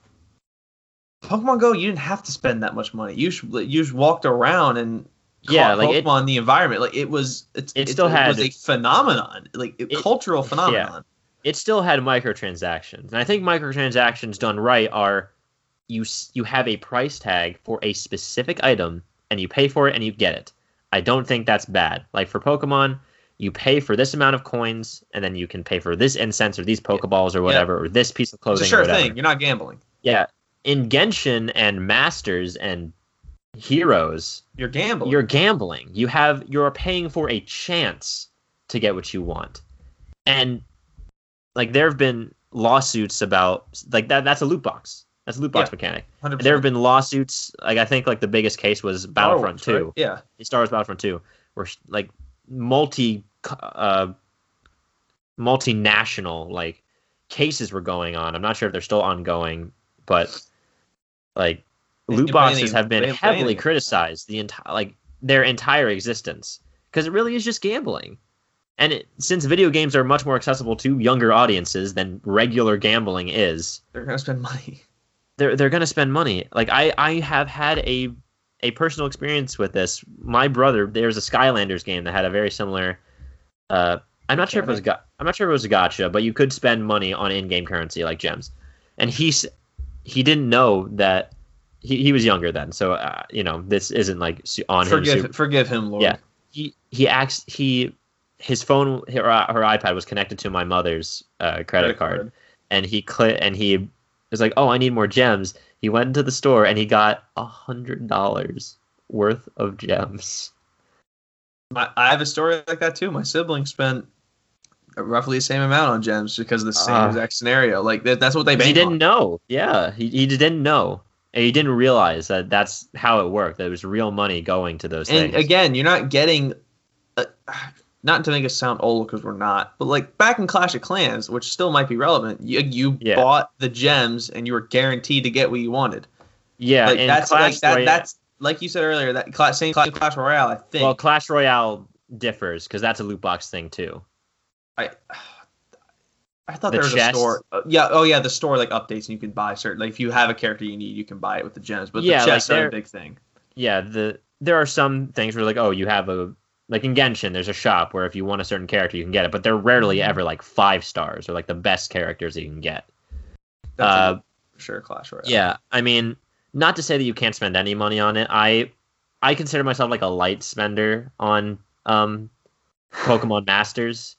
Pokemon Go, you didn't have to spend that much money. You just, you just walked around and Yeah, like it- Pokemon in the environment. Like it was, it's, It still it had- was a phenomenon, like a It- cultural phenomenon. Yeah. It still had microtransactions, and I think microtransactions done right are you you have a price tag for a specific item and you pay for it and you get it. I don't think that's bad. Like for Pokemon, you pay for this amount of coins and then you can pay for this incense or these Pokeballs or whatever or this piece of It's clothing a sure or whatever. thing. You're not gambling. Yeah. In Genshin and Masters and Heroes, You're gambling. you're gambling. You have you're paying for a chance to get what you want. And like there have been lawsuits about like that that's a loot box. That's a loot box Yeah. mechanic. And there have been lawsuits like I think like the biggest case was Battlefront Wars, 2. right? Yeah. Star Wars Battlefront 2 where like multi uh multinational like cases were going on. I'm not sure if they're still ongoing, but like loot boxes banning- have been heavily criticized the entire like their entire existence because it really is just gambling. And it, since video games are much more accessible to younger audiences than regular gambling is, They're gonna spend money. they're they're gonna spend money. Like I I have had a a personal experience with this. My brother, there's a Skylanders game that had a very similar. Uh, I'm not sure if it was ga- I'm not sure if it was a gacha, but you could spend money on in-game currency like gems, and he's he didn't know that he, he was younger then, so uh, you know this isn't like on him. Forgive, super- forgive him, Lord. Yeah. he he acts he his phone her, her iPad was connected to my mother's uh, credit card and he cli- and he was like, "Oh, I need more gems." He went into the store and he got a hundred dollars worth of gems. My, I have a story like that too. My sibling spent roughly the same amount on gems because of the same Ah. exact scenario. Like that, that's what they He didn't on. know. Yeah, he he didn't know. And he didn't realize that that's how it worked. That it was real money going to those And things. again, you're not getting, uh, not to make us sound old because we're not, but like back in Clash of Clans, which still might be relevant, you, you Yeah. bought the gems and you were guaranteed to get what you wanted. yeah, like that's Clash like that. Royale- That's like you said earlier. That same Clash, Clash Royale, I think. well, Clash Royale differs because that's a loot box thing too. I, I thought The there was chest? a store. uh, yeah. Oh yeah, the store like updates and you can buy certain. Like if you have a character you need, you can buy it with the gems. But Yeah, the like chests are they're- a big thing. yeah, the there are some things where like, oh, you have a like in Genshin, there's a shop where if you want a certain character, you can get it, but they're rarely Mm-hmm. ever like five stars or like the best characters that you can get. That's Uh, sure Clash Royale. Yeah, I mean, not to say that you can't spend any money on it. I I consider myself like a light spender on um Pokemon Masters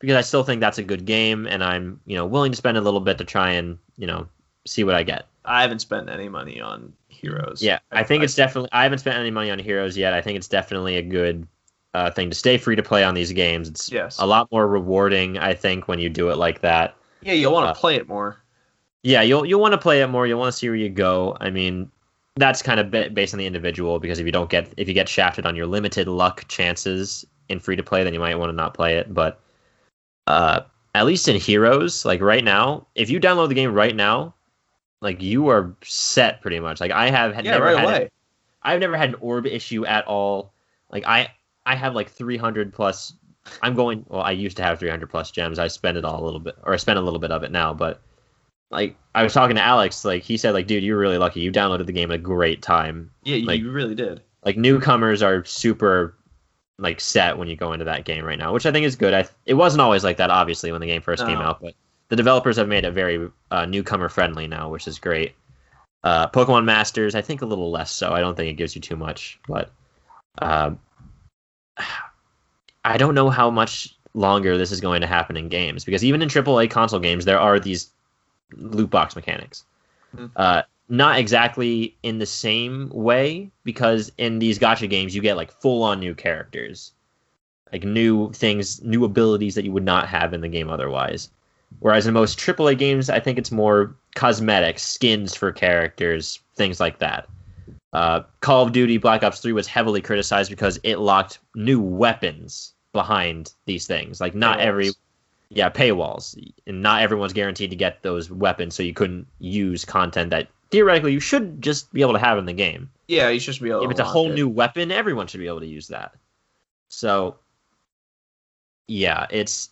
because I still think that's a good game, and I'm you know willing to spend a little bit to try and you know see what I get. I haven't spent any money on heroes. Yeah, I think it's definitely. I haven't spent any money on Heroes yet. I think it's definitely a good uh, thing to stay free to play on these games. It's yes. a lot more rewarding, I think, when you do it like that. Yeah, you'll want to uh, play it more. Yeah, you'll you'll want to play it more. You'll want to see where you go. I mean, that's kind of ba- based on the individual because if you don't get if you get shafted on your limited luck chances in free to play, then you might want to not play it. But uh, at least in Heroes, like right now, if you download the game right now, like you are set pretty much. Like I have had Yeah, never right had away. I've never had an orb issue at all. Like I I have like 300 plus. I'm going. Well, I used to have 300 plus gems. I spend it all a little bit, or I spend a little bit of it now. But like I was talking to Alex, like he said, like dude, you're really lucky. You downloaded the game at a great time. Yeah, like- you really did. Like newcomers are super like set when you go into that game right now, which I think is good. I it wasn't always like that, obviously, when the game first came out, but the developers have made it very uh, newcomer friendly now, which is great. Uh, Pokemon Masters, I think a little less so. I don't think it gives you too much, but uh, I don't know how much longer this is going to happen in games because even in AAA console games, there are these loot box mechanics. Mhm. Not exactly in the same way because in these gacha games you get like full on new characters, like new things, new abilities that you would not have in the game otherwise. Whereas in most AAA games, I think it's more cosmetics, skins for characters, things like that. Uh, Call of Duty Black Ops 3 was heavily criticized because it locked new weapons behind these things. Like not Paywalls. every yeah, paywalls. And not everyone's guaranteed to get those weapons, so you couldn't use content that theoretically you should just be able to have in the game. Yeah, you should be able. If to it's a whole it. new weapon, everyone should be able to use that. So yeah, it's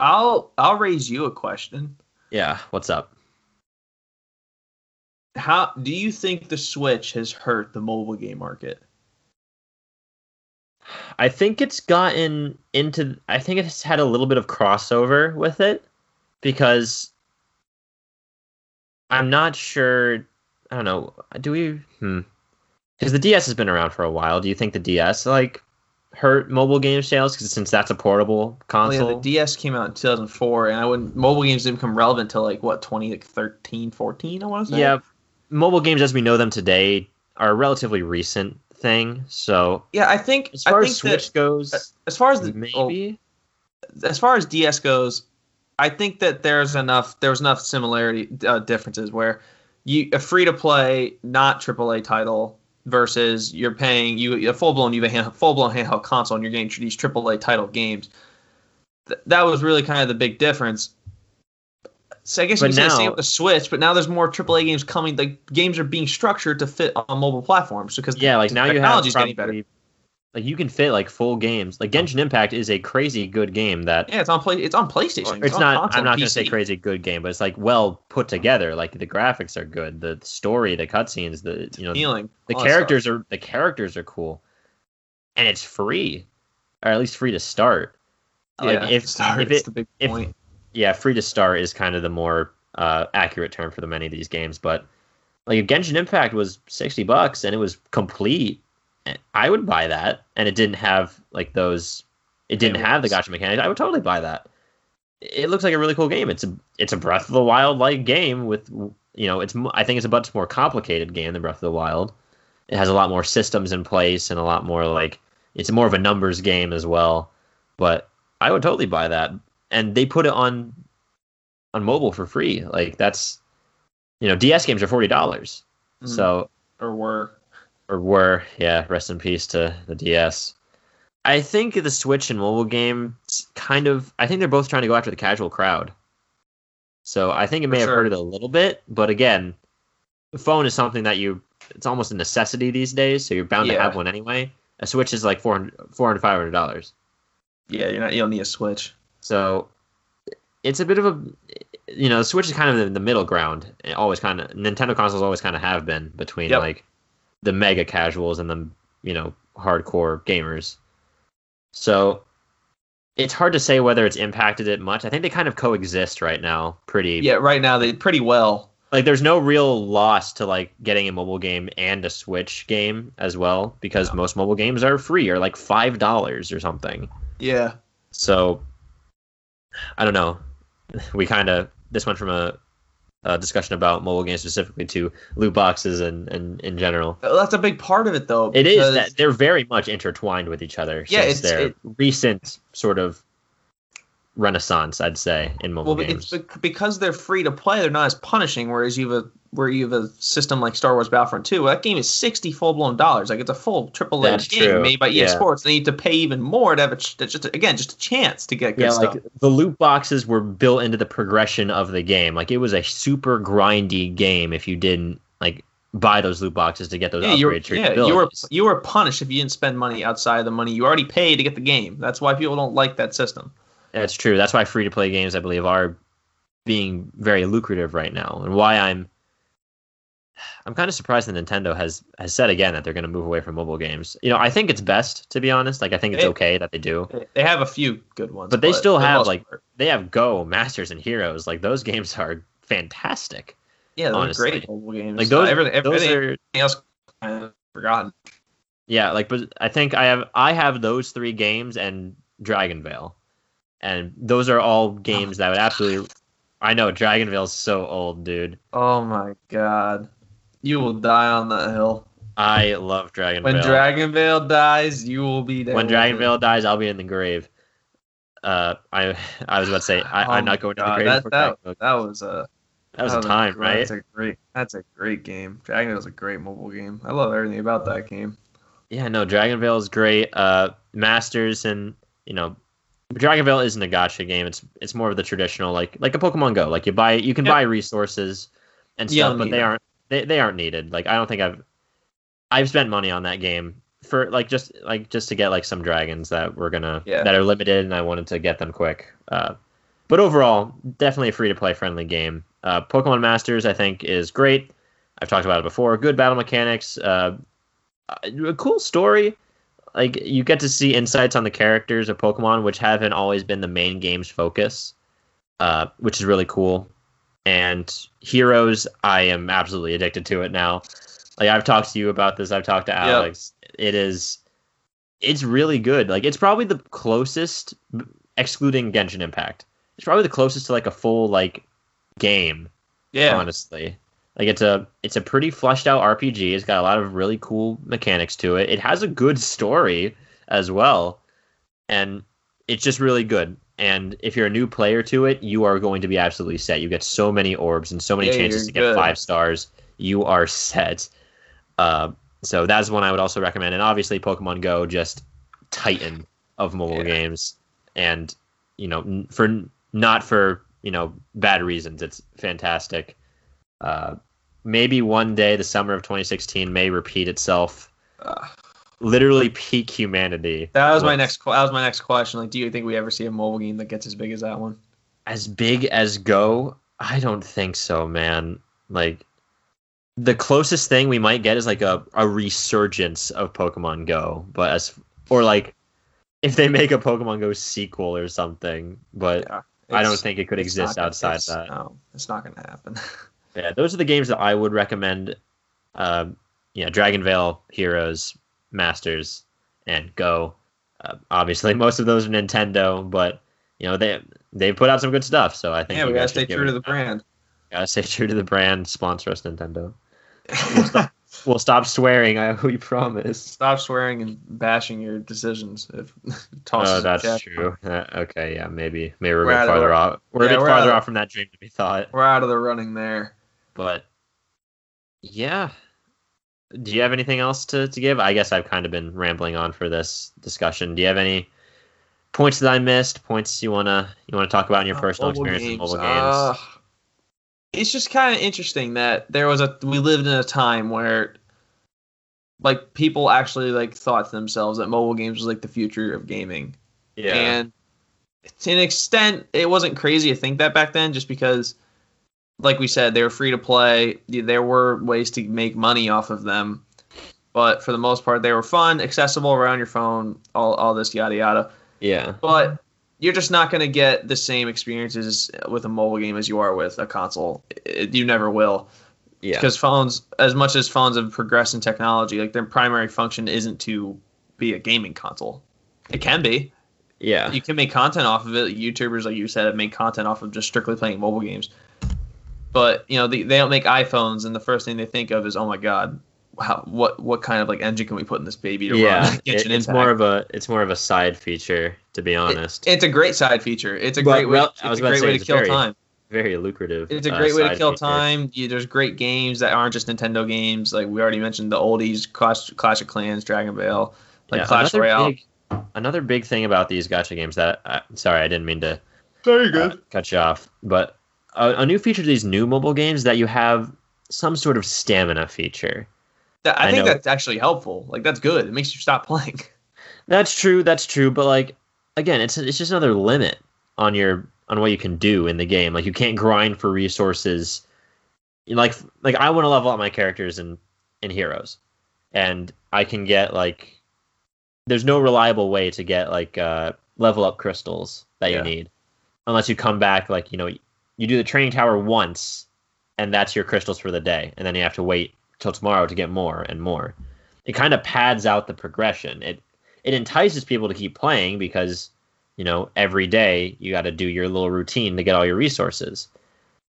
I'll I'll raise you a question. yeah. What's up? How do you think the Switch has hurt the mobile game market? I think it's gotten into. I think it's had a little bit of crossover with it because I'm not sure. I don't know. Do we? Hmm. Because the DS has been around for a while. Do you think the DS like hurt mobile game sales? Because since that's a portable Well, yeah, console. the DS came out in 2004, and I wouldn't. Mobile games didn't become relevant till like what 2013, 14. I want to say. yeah, mobile games as we know them today are a relatively recent thing. So Yeah, I think as far I as Switch that, goes, as far as the well, maybe. as far as DS goes, I think that there's enough there's enough similarity uh, differences where you a free to play not AAA title versus you're paying you a full blown you have a hand, full blown handheld console and you're getting these AAA title games. Th- that was really kind of the big difference. So I guess you But can say the same now- with the Switch, but now there's more AAA games coming. Like games are being structured to fit on mobile platforms because Yeah, like the now you have technology's getting better. Like you can fit like full games. Like Genshin Impact is a crazy good game that Yeah, it's on play. It's on PlayStation. it's on not. I'm not gonna say crazy good game, but it's like well put together. Like the graphics are good, the story, the cutscenes, the you know the all that characters are the characters are cool, and it's free, or at least free to start. Like Yeah, if start, if it's it the big if- point. yeah, free to start is kind of the more uh, accurate term for the many of these games. But like if Genshin Impact was sixty bucks and it was complete, I would buy that. And it didn't have like those. It didn't have the gacha mechanics. I would totally buy that. It looks like a really cool game. It's a it's a Breath of the Wild like game with you know it's I think it's a much more complicated game than Breath of the Wild. It has a lot more systems in place and a lot more like it's more of a numbers game as well. But I would totally buy that. And they put it on on mobile for free. Like that's you know, DS games are forty dollars. Mhm. So or were. Or were, yeah, rest in peace to the DS. I think the Switch and mobile games kind of I think they're both trying to go after the casual crowd. So I think it may For have sure. hurt it a little bit, but again, the phone is something that you it's almost a necessity these days, so you're bound to have one anyway. A Switch is like 400 400 500 dollars. Yeah, you're not. You don't need a Switch. So it's a bit of a you know, the Switch is kind of the, the middle ground. It always kind of Nintendo consoles always kind of have been between Yep. like the mega casuals and the you know hardcore gamers. So it's hard to say whether it's impacted it much. I think they kind of coexist right now, pretty. Yeah, right now they pretty well. Like there's no real loss to like getting a mobile game and a Switch game as well because No. most mobile games are free or like five dollars or something. Yeah. So I don't know. We kind of this went from a, a discussion about mobile games specifically to loot boxes and, and in general. That's a big part of it, though. It is that they're very much intertwined with each other. Yeah, it's- their it- recent sort of renaissance, I'd say, in mobile Well, games. it's because they're free to play. They're not as punishing. Whereas you have a where you have a system like Star Wars Battlefront 2, that game is sixty full blown dollars. Like it's a full triple A game true, made by EA yeah. Sports. They need to pay even more to have a ch- just again just a chance to get good yeah, stuff. like the loot boxes were built into the progression of the game. Like it was a super grindy game if you didn't like buy those loot boxes to get those yeah, upgrades. yeah, you were you were punished if you didn't spend money outside of the money you already paid to get the game. That's why people don't like that system. That's true. That's why free to play games, I believe, are being very lucrative right now, and why I'm I'm kind of surprised that Nintendo has has said again that they're going to move away from mobile games. You know, I think it's best to be honest. Like, I think it's It- okay that they do. They have a few good ones, But they still have, like- part- They have Go, Masters, and Heroes. Like those games are fantastic. yeah, they're great mobile games. Like those, everything, those everything are else kind of forgotten. yeah. Like, but I think I have I have those three games and DragonVale, and those are all games that would absolutely. I know DragonVale's so old, dude. Oh my god. You will die on that hill. I love Dragon When Veil. DragonVale dies, you will be there. when Dragon. Veil dies, I'll be in the grave. Uh, I I was about to say I, Oh I'm my not going to the grave. That, that, that was a that was that a time, a, right? That's a great. That's a great game. DragonVale is a great mobile game. I love everything about that game. Yeah, no, Dragon Veil is great. Uh, Masters and you know, DragonVale isn't a gacha game. It's it's more of the traditional like like a Pokemon Go. Like you buy you can Yep. buy resources and stuff, don't but they aren't they, they aren't needed. Like I don't think I've I've spent money on that game for like just like just to get like some dragons that we're gonna Yeah. that are limited, and I wanted to get them quick. Uh, but overall, definitely a free to play friendly game. Uh, Pokemon Masters, I think, is great. I've talked about it before. Good battle mechanics, uh, a cool story. Like you get to see insights on the characters of Pokemon, which haven't always been the main game's focus, uh, which is really cool. And Heroes, I am absolutely addicted to it now. Like I've talked to you about this. I've talked to Alex. It is, it's really good. Like it's probably the closest, excluding Genshin Impact. It's probably the closest to like a full like game Yeah. honestly. Like it's a it's a pretty fleshed out RPG. It's got a lot of really cool mechanics to it. It has a good story as well. And it's just really good. And if you're a new player to it, you are going to be absolutely set. You get so many orbs and so many Yeah, chances to get good. five stars. You are set. Uh, so that's one I would also recommend. And obviously, Pokemon Go just titan of mobile Yeah. games, and you know, n- for not for you know bad reasons. It's fantastic. Uh, maybe one day the summer of 2016 may repeat itself. Uh, Literally peak humanity. that was my next. That was my next question. Like, do you think we ever see a mobile game that gets as big as that one? as big as Go. I don't think so, man. Like the closest thing we might get is like a, a resurgence of Pokemon Go, but as or like if they make a Pokemon Go sequel or something. But Yeah. I don't think it could exist gonna- outside that. No, it's not going to happen. *laughs* Yeah, those are the games that I would recommend. Um, yeah, DragonVale, Heroes, Masters, and Go. Uh, obviously, *laughs* most of those are Nintendo, but you know they they put out some good stuff. So I think yeah, we gotta stay true to the brand. *laughs* Gotta stay true to the brand. Sponsor us, Nintendo. *laughs* We'll stop swearing. I we promise. Stop swearing and bashing your decisions. If Oh, that's true. Uh, okay, yeah, maybe maybe we're, We're a bit farther the- off. We're yeah, a bit we're farther of- off from that dream to be thought. We're out of the running there. But yeah, do you have anything else to, to give? I guess I've kind of been rambling on for this discussion. Do you have any points that I missed? Points you wanna you wanna talk about in your Uh, personal experience games, with mobile games? uh, it's just kind of interesting that there was a we lived in a time where like people actually like thought to themselves that mobile games was like the future of gaming. yeah, And to an extent, it wasn't crazy to think that back then, just because, like we said, they were free to play. There were ways to make money off of them, but for the most part, they were fun, accessible around your phone, all, all this yada yada. yeah, But you're just not going to get the same experiences with a mobile game as you are with a console. It- you never will yeah, because phones, as much as phones have progressed in technology, like their primary function isn't to be a gaming console. It can be, yeah, you can make content off of it. YouTubers, like you said, have made content off of just strictly playing mobile games. But you know, they, they don't make iPhones, and the first thing they think of is, oh my god, how, what what kind of like engine can we put in this baby to yeah. run? *laughs* It- it's more of a it's more of a side feature, to be It- honest. it's a great side feature. It's a But great way. rel- It's I was a about to great say way to it's kill very time. Very lucrative. It's a uh, great way to kill feature. time. You, there's great games that aren't just Nintendo games. Like we already mentioned, the oldies, Clash, Clash of Clans, DragonVale, like Yeah, Clash another Royale. Big, another big thing about these gacha games that uh, sorry, I didn't mean to Very uh, cut you off. But a, a new feature to these new mobile games that you have some sort of stamina feature. That, I, I think know. that's actually helpful. Like that's good. It makes you stop *laughs* playing. That's true. That's true. But like again, it's it's just another limit on your on what you can do in the game. Like you can't grind for resources. Like like I want to level up my characters in in Heroes, and I can get like there's no reliable way to get like uh, level up crystals that Yeah. you need unless you come back like you know you do the training tower once and that's your crystals for the day. And then you have to wait till tomorrow to get more and more. It kind of pads out the progression. It it entices people to keep playing because you know every day you got to do your little routine to get all your resources.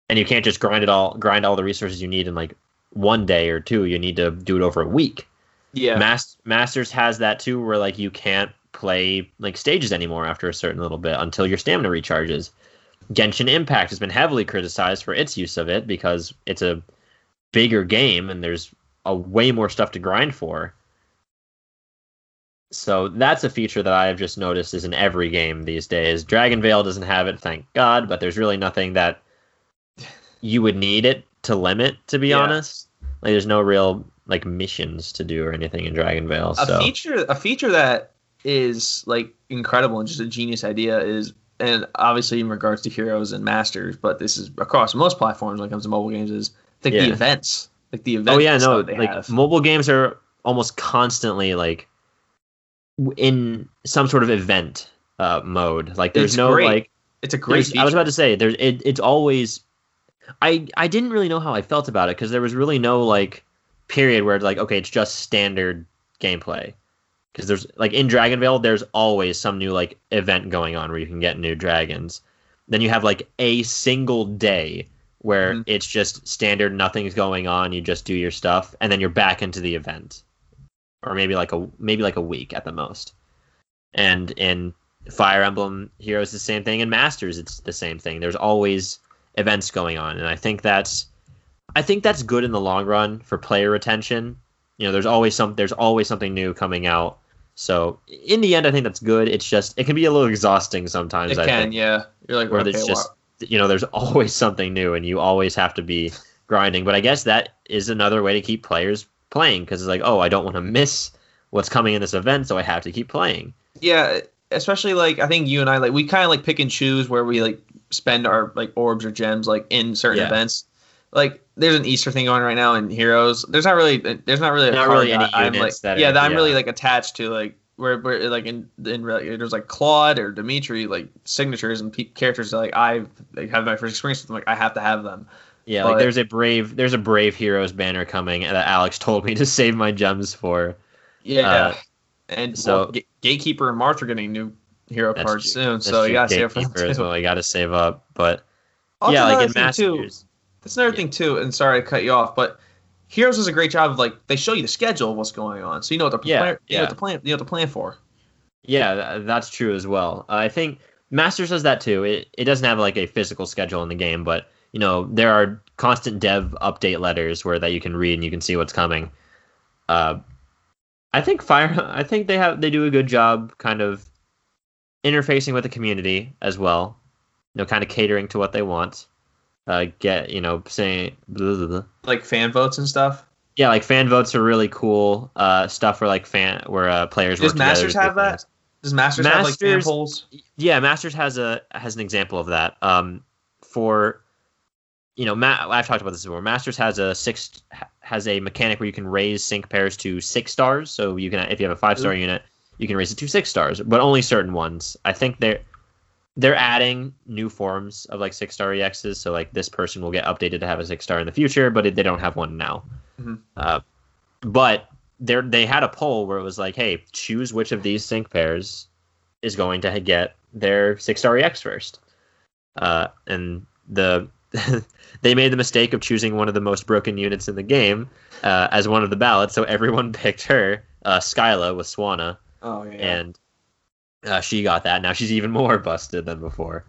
And you can't just grind it all grind all the resources you need in like one day or two. You need to do it over a week. Yeah. Mas- Masters has that too, where like you can't play like stages anymore after a certain little bit until your stamina recharges. Genshin Impact has been heavily criticized for its use of it because it's a bigger game and there's a way more stuff to grind for. So that's a feature that I've just noticed is in every game these days. DragonVale doesn't have it, thank God, but there's really nothing that you would need it to limit, to be Yeah. honest. Like there's no real like missions to do or anything in DragonVale. a So feature a feature that is like incredible and just a genius idea is and obviously in regards to heroes and masters but this is across most platforms when it comes to mobile games is like the events like the events oh yeah, no, like have. mobile games are almost constantly like in some sort of event uh, mode. Like there's It's no great. like it's a great I was about to say there's it, it's always I I didn't really know how I felt about it because there was really no like period where it's like okay it's just standard gameplay because there's like in Dragonvale, there's always some new like event going on where you can get new dragons. Then you have like a single day where Mhm. it's just standard nothing's going on you just do your stuff and then you're back into the event or maybe like a maybe like a week at the most. And in Fire Emblem Heroes the same thing, and Masters it's the same thing. There's always events going on, and I think that's I think that's good in the long run for player retention. You know, there's always some there's always something new coming out. So in the end, I think that's good. It's just it can be a little exhausting sometimes. it I can think, yeah you're like where okay, there's wow. just you know there's *laughs* always something new, and you always have to be grinding. But I guess that is another way to keep players playing because it's like, oh, I don't want to miss what's coming in this event, so I have to keep playing. yeah especially like i think you and i like we kind of like pick and choose where we like spend our like orbs or gems like in certain Yeah. events like there's an easter thing going right now in heroes there's not really there's not really Not really any i'm like units that yeah are- that i'm really like attached to like where, where like in in re- there's like claude or dimitri like signatures and pe- characters that like i've like have my first experience with them like i have to have them Yeah, But- like there's a brave there's a brave heroes banner coming that Alex told me to *laughs* save my gems for. yeah Uh, and so- so Ga- gatekeeper and Marth are getting new hero cards soon so true. you gotta save for Gatekeeper as too. well. You got to save up, but Also, yeah, like in thing, too, Masters. That's another Yeah. thing too, and sorry to cut you off, but Heroes does a great job of like they show you the schedule of what's going on, so you know what to Yeah, plan. You know yeah. what to plan. You know what to plan for. Yeah, that's true as well. Uh, I think Masters does that too. It it doesn't have like a physical schedule in the game, but you know there are constant dev update letters where that you can read and you can see what's coming. Uh, I think Fire. *laughs* I think they have they do a good job, kind of interfacing with the community as well. You know, kind of catering to what they want. Uh, get you know saying blah, blah, blah. Like fan votes and stuff. yeah, like fan votes are really cool. Uh, stuff where like fan where uh, players Does Masters have that? Does Masters, have like fan polls? Yeah, Masters has a has an example of that. Um, for you know, Ma- I've talked about this before. Masters has a six has a mechanic where you can raise sync pairs to six stars. So you can, if you have a five star unit, you can raise it to six stars, but only certain ones. I think they're they're adding new forms of like six star exs. So like this person will get updated to have a six star in the future, but it, they don't have one now. Mhm. Uh, but they they had a poll where it was like, hey, choose which of these sync pairs is going to get their six star EX first. Uh, and the *laughs* they made the mistake of choosing one of the most broken units in the game uh, as one of the ballots, so everyone *laughs* picked her, uh, Skyla with Swanna. Oh yeah. and uh, she got that. Now she's even *laughs* more busted than before.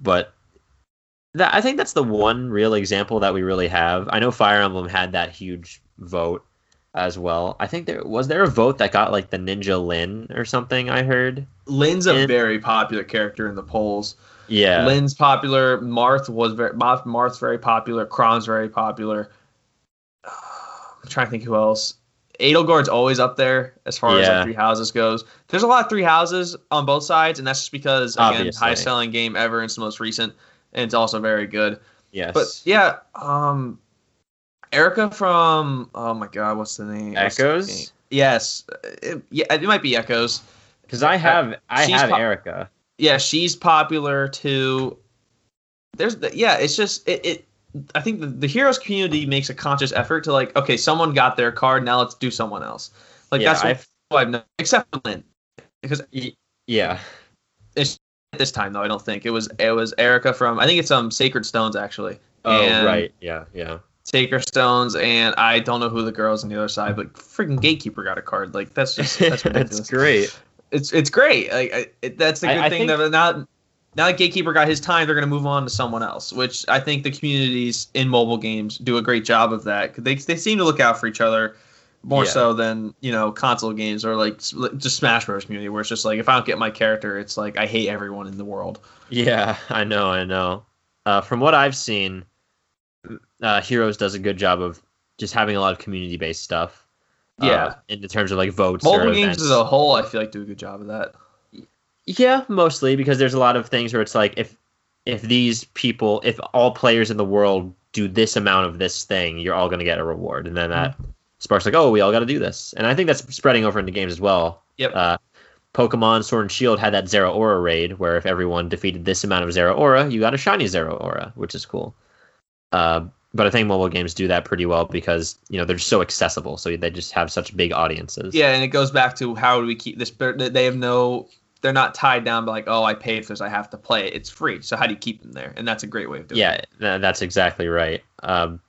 But that I think that's the one real example that we really have. I know Fire Emblem had that huge vote as well. I think there was there a vote that got like the Ninja Lyn or something. I heard. Lyn's a and- very popular character in the polls. Yeah. Lyn's popular. Marth was very Marth, Marth's very popular. Chrom's very popular. *sighs* I'm trying to think who else. Edelgard's always up there as far as like three houses goes. There's a lot of three houses on both sides, and that's just because again, Obviously. highest selling game ever. and It's the most recent, and it's also very good. yes. But yeah, um, Erica from oh my god, what's the name? What's the Echoes? Yes, it, yeah, it might be Echoes. Because I have I she's have po- Erica. yeah, she's popular too. There's the, yeah, it's just it. it I think the, the heroes community makes a conscious effort to like, okay, someone got their card, now let's do someone else. Like Yeah, that's what I've- known, except for Lyn, because Yeah. It's this time though, I don't think it was it was Eirika from I think it's um Sacred Stones actually. Oh And right. Yeah. Yeah. Sacred Stones, and I don't know who the girls on the other side, but freaking Gatekeeper got a card. Like that's just that's *laughs* ridiculous. That's great. It's it's great. Like I, it, that's the good I thing think- that now now that Gatekeeper got his time, they're gonna move on to someone else, which I think the communities in mobile games do a great job of that. They they seem to look out for each other more Yeah. so than you know console games or like just Smash Bros. community, where it's just like if I don't get my character, it's like I hate everyone in the world. Yeah, I know, I know. Uh, from what I've seen, uh, Heroes does a good job of just having a lot of community based stuff. uh, Yeah. in terms of like votes. Mobile games as a whole, I feel like do a good job of that. Yeah, mostly because there's a lot of things where it's like if if these people, if all players in the world do this amount of this thing, you're all going to get a reward, and then that sparks like, oh, we all got to do this, and I think that's spreading over into games as well. Yep. Uh, Pokemon Sword and Shield had that Zeraora raid where if everyone defeated this amount of Zeraora, you got a shiny Zeraora, which is cool. Uh, but I think mobile games do that pretty well because you know they're just so accessible, so they just have such big audiences. Yeah, and it goes back to how do we keep this? They have no, they're not tied down by like, oh, I paid for this, I have to play it. It's free. So how do you keep them there? And that's a great way of doing yeah, it. Yeah, that's exactly right. Um,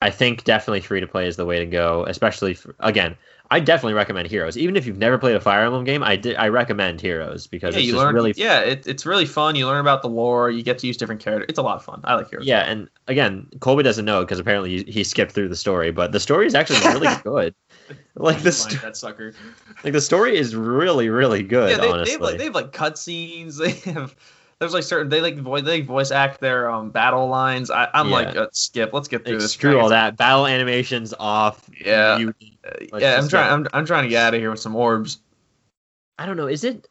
I think definitely free to play is the way to go, especially for, again. I definitely recommend Heroes, even if you've never played a Fire Emblem game. I did, I recommend Heroes because Yeah, it's learn. really yeah, it, it's really fun. You learn about the lore. You get to use different characters. It's a lot of fun. I like Heroes. yeah. And again, Colby doesn't know because apparently he, he skipped through the story, but the story is actually really *laughs* good. *laughs* Like the st- that sucker. like the story is really really good. yeah, they, honestly, have like they have like cutscenes. *laughs* They have there's like certain they like voice they voice act their um battle lines. I, I'm Yeah. like uh, skip. Let's get through Like, this. screw all that battle animations off. Yeah. You- Uh, yeah, I'm trying. I'm, I'm trying to get out of here with some orbs. I don't know. Is it?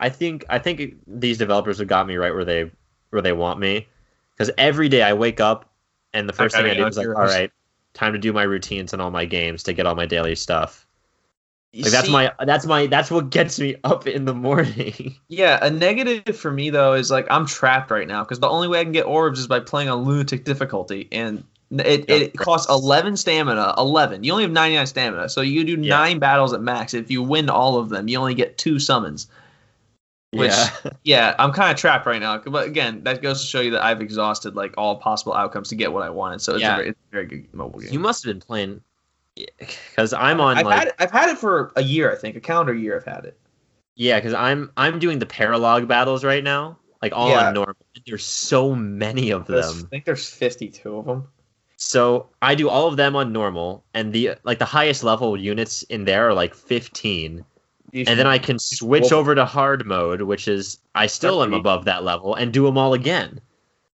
I think I think these developers have got me right where they where they want me, because every day I wake up and the first thing I do is like, all right, time to do my routines and all my games to get all my daily stuff. Like that's see- my that's my that's what gets me *laughs* up in the morning. *laughs* Yeah, a negative for me though is like I'm trapped right now because the only way I can get orbs is by playing on lunatic difficulty, and it, Yeah. it costs 11 stamina. 11. You only have 99 stamina, so you do Yeah. nine battles at max. If you win all of them, you only get two summons. Which- yeah, *laughs* Yeah, I'm kind of trapped right now. But again, that goes to show you that I've exhausted like all possible outcomes to get what I wanted. So it's, Yeah. a, very, it's a very good mobile game. you must have been playing because I'm on I've like had it, I've had it for a year, I think, a calendar year. I've had it. yeah, because I'm I'm doing the paralog battles right now, like all Yeah. on normal. There's so many of There's- them. I think there's 52 of them. So I do all of them on normal, and the like the highest level units in there are like 15, and then I can switch Well- over to hard mode, which is I still am above that level, and do them all again.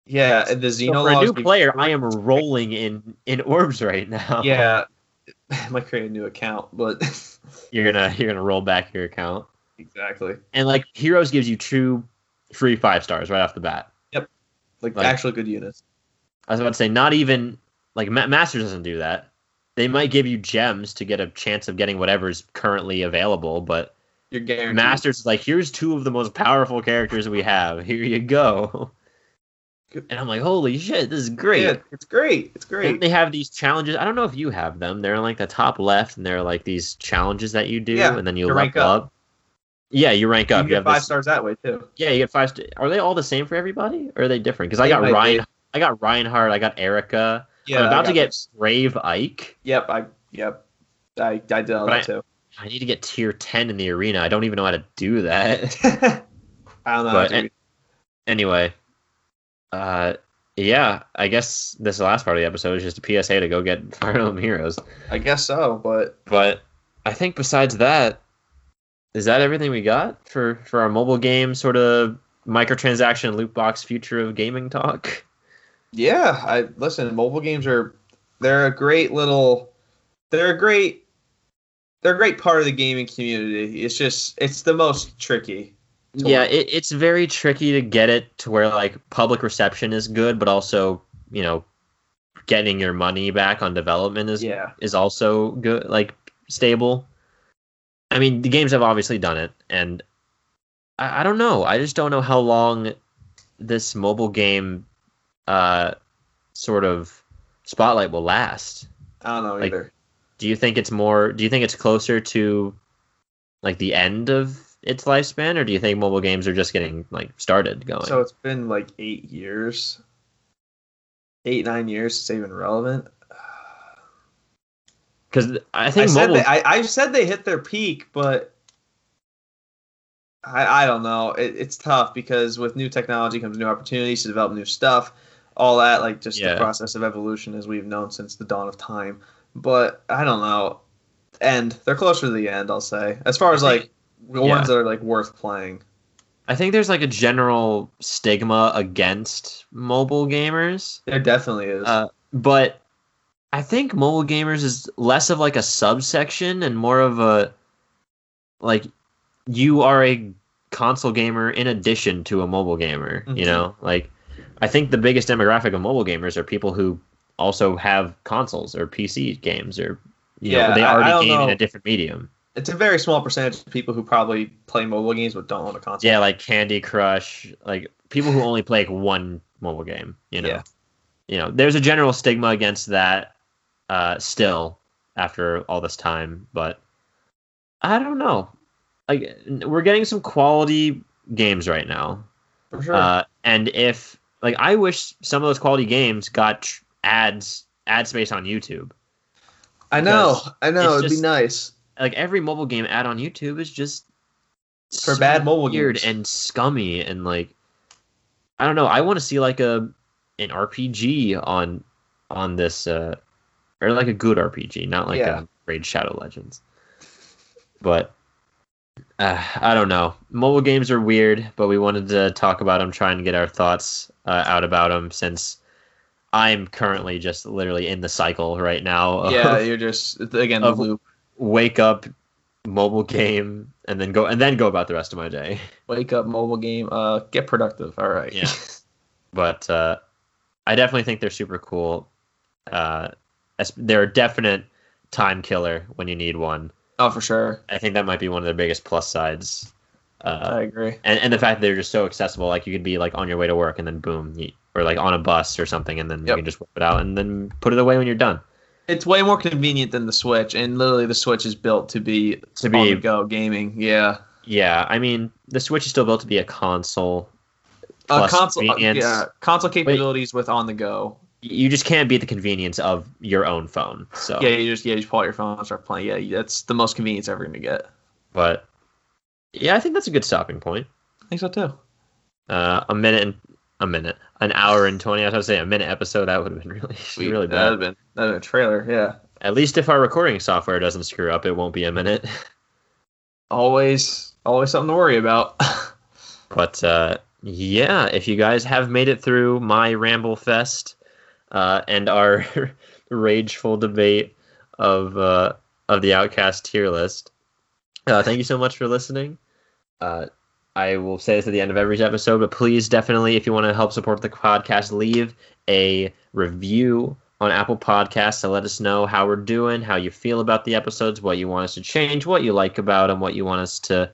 yeah, the So for a new player, I am rolling in in orbs right now. Yeah, *laughs* I *sighs* might create a new account, but *laughs* you're gonna you're gonna roll back your account, exactly and like Heroes gives you two free five stars right off the bat. like, Like- actual good units. I was about to say not even like Ma- Masters doesn't do that. They might give you gems to get a chance of getting whatever's currently available, but You're guaranteed. Masters is like, here's two of the most powerful characters we have. Here you go. And I'm like, holy shit, this is great. Yeah, it's great. It's And great. they have these challenges. I don't know if you have them. They're in like the top left, and they're like these challenges that you do, Yeah, and then you you rank up. up. Yeah, you rank up. can You, get have five this, stars that way too. Yeah, you get five. St- are they all the same for everybody, or are they different? Because I got Ryan. be. I got Reinhardt. I got Erica. Yeah, I'm about to get this. Brave Ike. Yep, I yep. I I did all that I- too. I need to get tier 10 in the arena. I don't even know how to do that. *laughs* I don't know. But- how to- anyway, uh, yeah, I guess this last part of the episode is just a PSA to go get *laughs* Fire Emblem Heroes. I guess so, but But I think besides that, is that everything we got for for our mobile game sort of microtransaction loot box future of gaming talk? *laughs* yeah, I listen. Mobile games are they're a great little. They're a great. They're a great part of the gaming community. It's just it's the most tricky. Yeah, it, it's very tricky to get it to where like public reception is good, but also you know getting your money back on development is yeah. is also good, like stable. I mean, the games have obviously done it, and I, I don't know. I just don't know how long this mobile game uh, sort of spotlight will last. I don't know Like, either. Do you think it's more? Do you think it's closer to like the end of its lifespan, or do you think mobile games are just getting like started going? So it's been like eight years, eight nine years since they've relevant. *sighs* Because I I think said mobile. they, I, I said they hit their peak, but I I don't know. It, it's tough because with new technology comes new opportunities to develop new stuff, all that like just Yeah. the process of evolution as we've known since the dawn of time. But I don't know. End. They're closer to the end. I'll say as far as think- like the yeah. ones that are like worth playing. I think there's like a general stigma against mobile gamers. There definitely is. Uh, but I think mobile gamers is less of like a subsection and more of a like you are a console gamer in addition to a mobile gamer. You Mhm. know, like I think the biggest demographic of mobile gamers are people who also have consoles or PC games or you Yeah, know they I- I already game in a different medium. It's a very small percentage of people who probably play mobile games but don't own a console. Yeah, like Candy Crush, like people who only play like one mobile game. You know, Yeah. you know, there's a general stigma against that uh, still after all this time, but I don't know. Like we're getting some quality games right now, for sure. uh, and if like I wish some of those quality games got tr- ads ad space on YouTube. I know, I know. It'd be nice. Like every mobile game ad on YouTube is just For so bad mobile weird games. and scummy and like I don't know. I want to see like a an RPG on on this uh or like a good RPG, not like Yeah. a Raid Shadow Legends. But uh, I don't know. Mobile games are weird, but we wanted to talk about them, try and get our thoughts uh, out about them since I'm currently just literally in the cycle right now. of Yeah, *laughs* you're just again the loop. wake up, mobile game, and then go and then go about the rest of my day. *laughs* Wake up, mobile game. Uh, get productive. All right. Yeah. but uh, I definitely think they're super cool. Uh, they're a definite time killer when you need one. Oh, for sure. I think that might be one of their biggest plus sides. I Uh, agree. and, and the fact that they're just so accessible, like you could be like on your way to work and then boom, you, or like on a bus or something, and then you can just whip it out and then put it away when you're done. It's way more convenient than the Switch, and literally the Switch is built to be To be, go gaming. Yeah. yeah, I mean, the Switch is still built to be a console. Uh, console, uh, yeah, console capabilities with on the go. You just can't beat the convenience of your own phone. So, Yeah, you just yeah, you just pull out your phone and start playing. Yeah, that's the most convenience ever gonna get. but yeah, I think that's a good stopping point. I think so too. uh, a minute and a minute, an hour and twenty. I was going to say a minute episode. That would have been *laughs* really, Sweet. really That'd bad. been that'd have been a trailer. Yeah. At least if our recording software doesn't screw up, it won't be a minute. *laughs* Always, always something to worry about. *laughs* But uh, yeah, if you guys have made it through my ramble fest uh, and our *laughs* rageful debate of uh, of the Outcast tier list, uh, thank you so much for listening. Uh, I will say this at the end of every episode, but please definitely, if you want to help support the podcast, leave a review on Apple Podcasts to let us know how we're doing, how you feel about the episodes, what you want us to change, what you like about them, what you want us to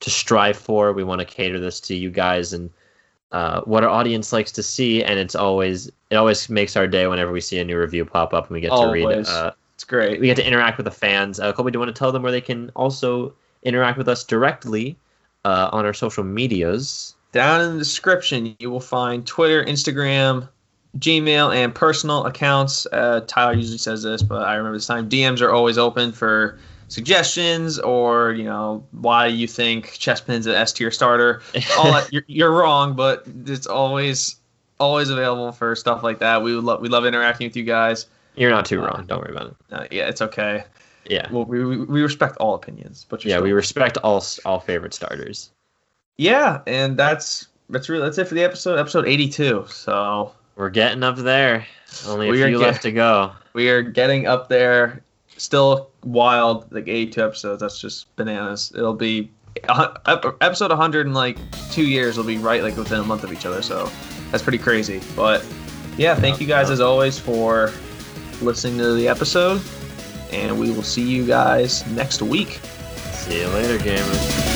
to strive for. We want to cater this to you guys and uh, what our audience likes to see, and it's always it always makes our day whenever we see a new review pop up and we get to read. Always. Uh, it's great. we get to interact with the fans. Uh, Colby, do you want to tell them where they can also interact with us directly uh, on our social medias? Down in the description, you will find Twitter, Instagram, Gmail, and personal accounts. Uh, Tyler usually says this, but I remember this time. DMs are always open for suggestions or you know why you think Chespin's an S tier starter. All that, you're, you're wrong, but it's always always available for stuff like that. We would love we love interacting with you guys. You're not too wrong. Don't worry about it. Uh, yeah, it's okay. Yeah, Well, we, we, we respect all opinions, but yeah. We respect all all favorite starters. yeah, and that's that's really that's it for the episode, episode 82. So We're getting up there. Only a few get- left to go. we are getting up there. Still wild, like 82 episodes. That's just bananas. It'll be uh, a episode 100 in like two years. Will be right like within a month of each other. So that's pretty crazy. But yeah, thank you guys as always for listening to the episode, and we will see you guys next week. See you later, gamers.